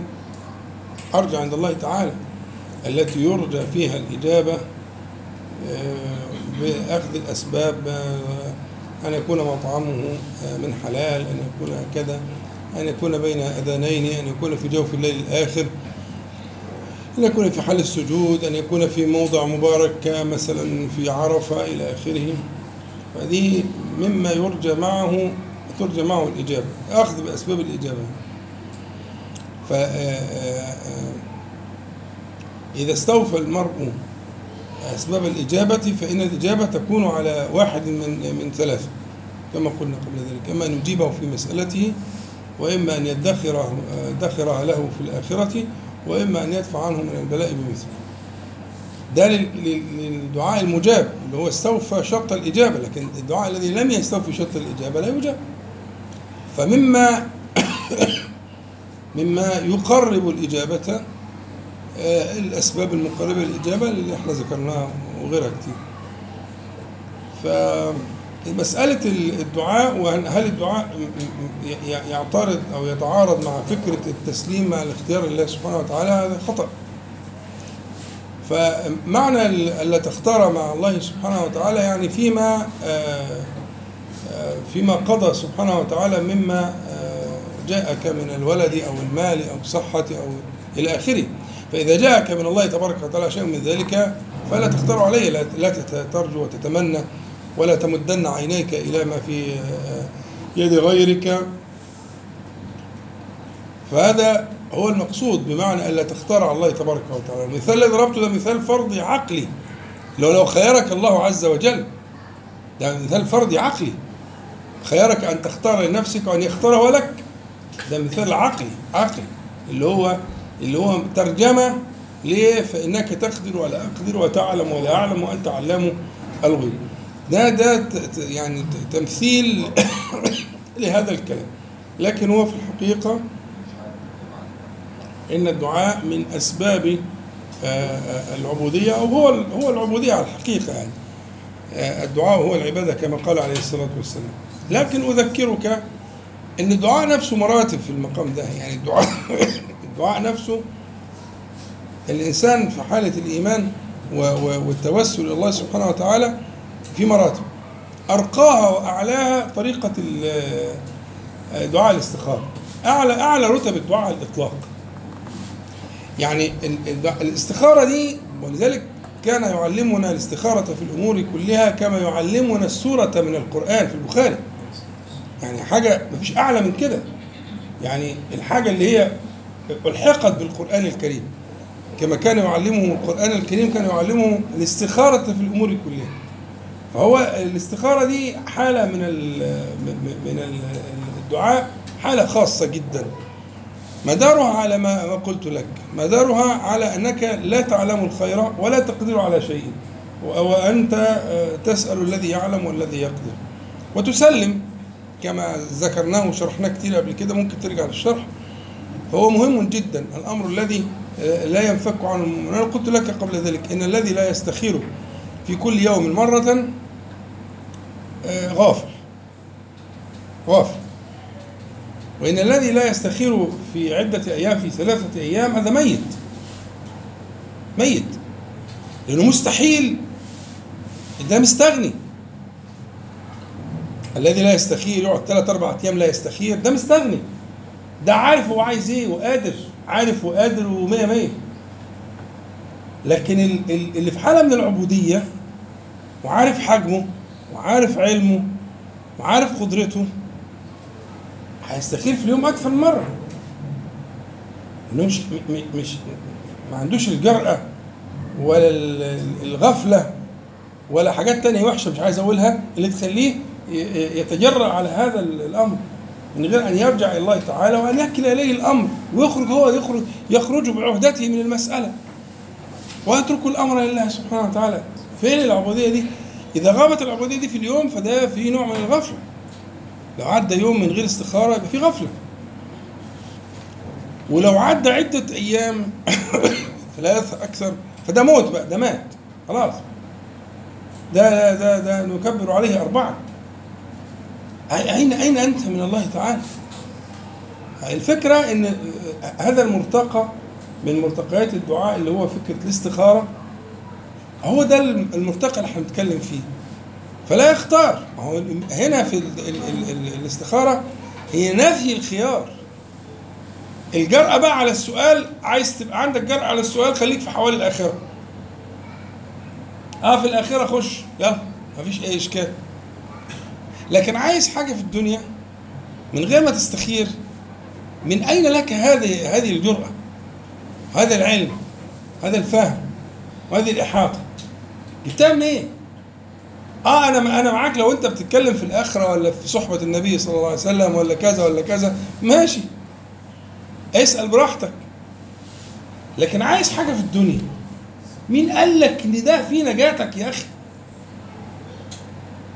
أرجى عند الله تعالى. التي يرجى فيها الإجابة آه، بأخذ الأسباب آه، أن يكون مطعمه آه، من حلال أن يكون كذا أن يكون بين أذانين أن يكون في جوف الليل الآخر أن يكون في حال السجود أن يكون في موضع مبارك مثلا في عرفة إلى آخره. فهذه مما يرجى معه ترجى معه الإجابة أخذ بأسباب الإجابة. ف إذا استوفى المرء أسباب الإجابة فإن الإجابة تكون على واحد من من ثلاثة كما قلنا قبل ذلك إما أن يجيبه في مسألته وإما أن يدخر دخرها له في الآخرة وإما أن يدفع عنه من البلاء بمثله. ده لل- لل- للدعاء المجاب اللي هو استوفى شرط الإجابة لكن الدعاء الذي لم يستوفي شرط الإجابة لا يجاب. فمما مما يقرب الإجابة الأسباب المقربة للإجابة اللي إحنا ذكرناها وغيرها كتير. فمسألة الدعاء وهل الدعاء يعترض أو يتعارض مع فكرة التسليم مع الاختيار لله سبحانه وتعالى؟ هذا خطأ. فمعنى ألا تختار مع الله سبحانه وتعالى يعني فيما آه، آه، فيما قضى سبحانه وتعالى مما آه، جاءك من الولد أو المال أو الصحة أو إلى آخره. فإذا جاءك من الله تبارك وتعالى شيء من ذلك فلا تختار عليه لا ترجو وتتمنى ولا تمدن عينيك إلى ما في آه، يد غيرك. فهذا هو المقصود بمعنى ألا تختار على الله تبارك وتعالى. المثال الذي ضربته ده مثال فردي عقلي. لو لو خيرك الله عز وجل ده مثال فردي عقلي. خيرك أن تختار لنفسك وأن يختاره لك ده مثال عقلي عقلي اللي هو اللي هو ترجمة ليه فإنك تقدر ولا أقدر وتعلم ولا أعلم وأنت علام الغيوب. ده ده يعني تمثيل لهذا الكلام. لكن هو في الحقيقة إن الدعاء من أسباب آه، آه، العبودية أو هو هو العبودية على الحقيقة يعني. آه، الدعاء هو العبادة كما قال عليه الصلاة والسلام. لكن أذكرك أن الدعاء نفسه مراتب في المقام ده. يعني الدعاء الدعاء نفسه الإنسان في حالة الإيمان والتوسل إلى الله سبحانه وتعالى في مراتب. أرقاها وأعلاها طريقة دعاء الاستخارة أعلى أعلى رتب الدعاء على الإطلاق. يعني ال- ال- الاستخارة دي ولذلك كان يعلمنا الاستخارة في الأمور كلها كما يعلمنا السورة من القرآن في البخاري. يعني حاجة مفيش أعلى من كده. يعني الحاجة اللي هي ألحقت بالقرآن الكريم. كما كان يعلمهم القرآن الكريم كان يعلمهم الاستخارة في الأمور كلها. فهو الاستخارة دي حالة من من ال- الدعاء حالة خاصة جدا. مدارها على ما قلت لك. مدارها على أنك لا تعلم الخير ولا تقدر على شيء. وأنت آه، تسأل الذي يعلم والذي يقدر. وتسلم كما ذكرناه وشرحناه كتير قبل كده. ممكن ترجع للشرح. فهو مهم جدا. الأمر الذي آه، لا ينفك عنه المؤمن. أنا قلت لك قبل ذلك إن الذي لا يستخير في كل يوم مرة آه، غافل. غافل. وإن الذي لا يستخير في عدة أيام في ثلاثة أيام هذا ميت. ميت. لأنه مستحيل. ده مستغني الذي لا يستخير يقعد ثلاث أربع أيام لا يستخير ده مستغني ده عارف هو عايز إيه وقادر عارف وقادر ومية مية. لكن ال- ال- اللي في حالة من العبودية وعارف حجمه وعارف علمه وعارف قدرته هيستخير في اليوم أكثر من مرة. مش مش ما عندوش الجرأة ولا ال- الغفلة ولا حاجات تانية وحشة مش عايز أقولها اللي تخليه يتجرأ على هذا ال- الأمر. من غير أن يرجع إلى الله تعالى وأن يكل إليه الأمر ويخرج هو يخرج يخرج بعهدته من المسألة. ويترك الأمر لله سبحانه وتعالى. فين العبودية دي؟ إذا غابت العبودية دي في اليوم فده في نوع من الغفلة. لو عدى يوم من غير استخارة يبقى في غفلة. ولو عدى عدة أيام ثلاثة أكثر فده موت بقى ده مات. خلاص. ده ده ده نكبر عليه أربعة. أين أين أنت من الله تعالى؟ الفكرة إن هذا المرتقى من مرتقيات الدعاء اللي هو فكرة الاستخارة هو ده المرتقى اللي إحنا بنتكلم فيه. فلا يختار. هو هنا في ال ال ال ال الاستخارة هي نفي الخيار. الجرأة بقى على السؤال عايز تبقى عندك جرأة على السؤال خليك في حوالي الآخرة آه في الآخرة خش. يلا مفيش أي إشكال. لكن عايز حاجة في الدنيا من غير ما تستخير من أين لك هذه هذه الجرأة؟ هذا العلم هذا الفهم وهذه الإحاطة. جبتها منين؟ إيه؟ آه أنا أنا معاك لو أنت بتتكلم في الآخرة ولا في صحبة النبي صلى الله عليه وسلم ولا كذا ولا كذا. ماشي. اسأل براحتك. لكن عايز حاجة في الدنيا. مين قال لك إن ده في نجاتك يا أخي؟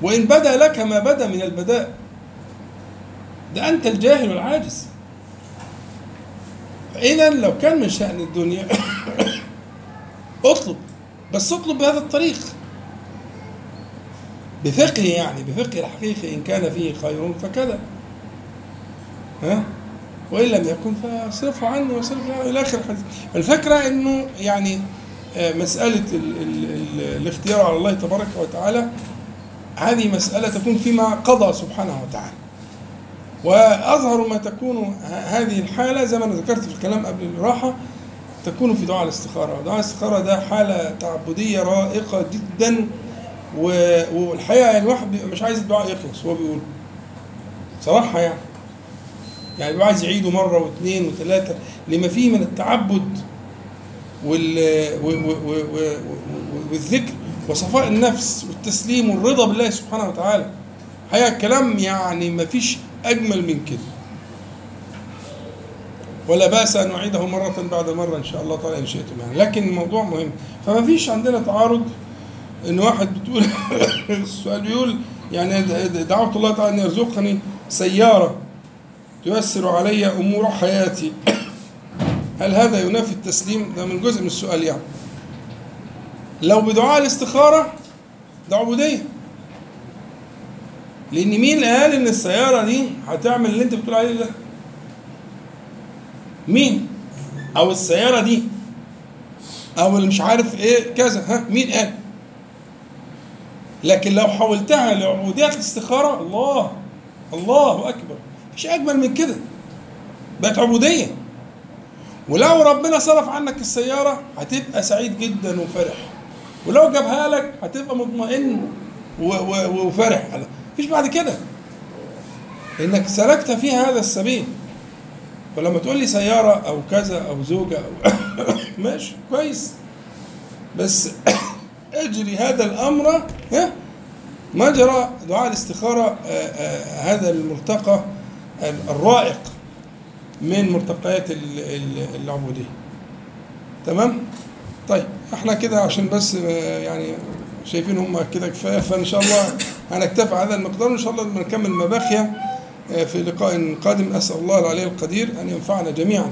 وإن بدا لك ما بدا من البداء. ده أنت الجاهل والعاجز. اذا لو كان من شأن الدنيا اطلب بس اطلب بهذا الطريق. بفقه يعني بفقه الحقيقي إن كان فيه خير فكذا. ها؟ وإن لم يكن فاصرفه عني واصرفه عنه إلى آخر الفكرة إنه يعني آه، مسألة ال ال ال الاختيار على الله تبارك وتعالى هذه مسألة تكون فيما قضى سبحانه وتعالى. وأظهر ما تكون هذه الحالة زي ما أنا ذكرت في الكلام قبل الراحة تكون في دعاء الاستخارة. ودعاء الاستخارة ده حالة تعبدية رائقة جدا و- والحقيقة يعني الواحد بيبقى مش عايز الدعاء يخلص هو بيقول. صراحة يعني. يعني بيبقى عايز يعيده مرة واثنين وثلاثة. لما فيه من التعبد وال والذكر وصفاء النفس والتسليم والرضا بالله سبحانه وتعالى. الحقيقة الكلام يعني ما فيش أجمل من كده. ولا بأس أن اعيده مرة بعد مرة إن شاء الله تعالى إن شئتم يعني. لكن الموضوع مهم. فما فيش عندنا تعارض إن واحد بتقول السؤال بيقول يعني دعوت الله تعالى أن يرزقني سيارة تيسر علي أمور حياتي. هل هذا ينافي التسليم؟ ده من جزء من السؤال يعني. لو بدعاء الاستخارة ده عبوديه. لأن مين قال إن السيارة دي هتعمل اللي أنت بتقول عليه ده؟ مين؟ أو السيارة دي أو اللي مش عارف إيه كذا ها مين قال؟ لكن لو حولتها لعبودية الاستخارة الله الله أكبر مش أجمل من كده بقت عبودية ولو ربنا صرف عنك السيارة هتبقى سعيد جدا وفرح ولو جابها لك هتبقى مطمئن وفرح. مفيش بعد كده. إنك سلكت فيها هذا السبيل. ولما تقول لي سيارة أو كذا أو زوجة أو ماشي كويس. بس اجري هذا الأمر ها؟ مجرى دعاء الاستخارة آه، آه، هذا المرتقى الرائق من مرتقيات ال- ال- العبودية. تمام؟ طيب إحنا كده عشان بس آه، يعني شايفين هم كده كفاية فإن شاء الله هنكتفي على هذا المقدار وإن شاء الله نكمل ما بقي آه، في لقاء قادم. أسأل الله العلي القدير أن ينفعنا جميعا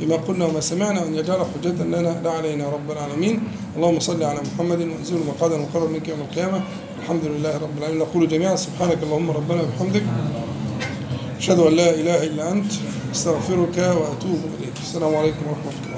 بما قلنا وما سمعنا وأن يجعل حجة لنا لا علينا رب العالمين. اللهم صل على محمد وانزل مقعدا مقرر منك يوم القيامة. الحمد لله رب العالمين. نقول جميعا سبحانك اللهم ربنا وبحمدك. أشهد أن لا إله إلا أنت أستغفرك وأتوب إليك. السلام عليكم ورحمة الله.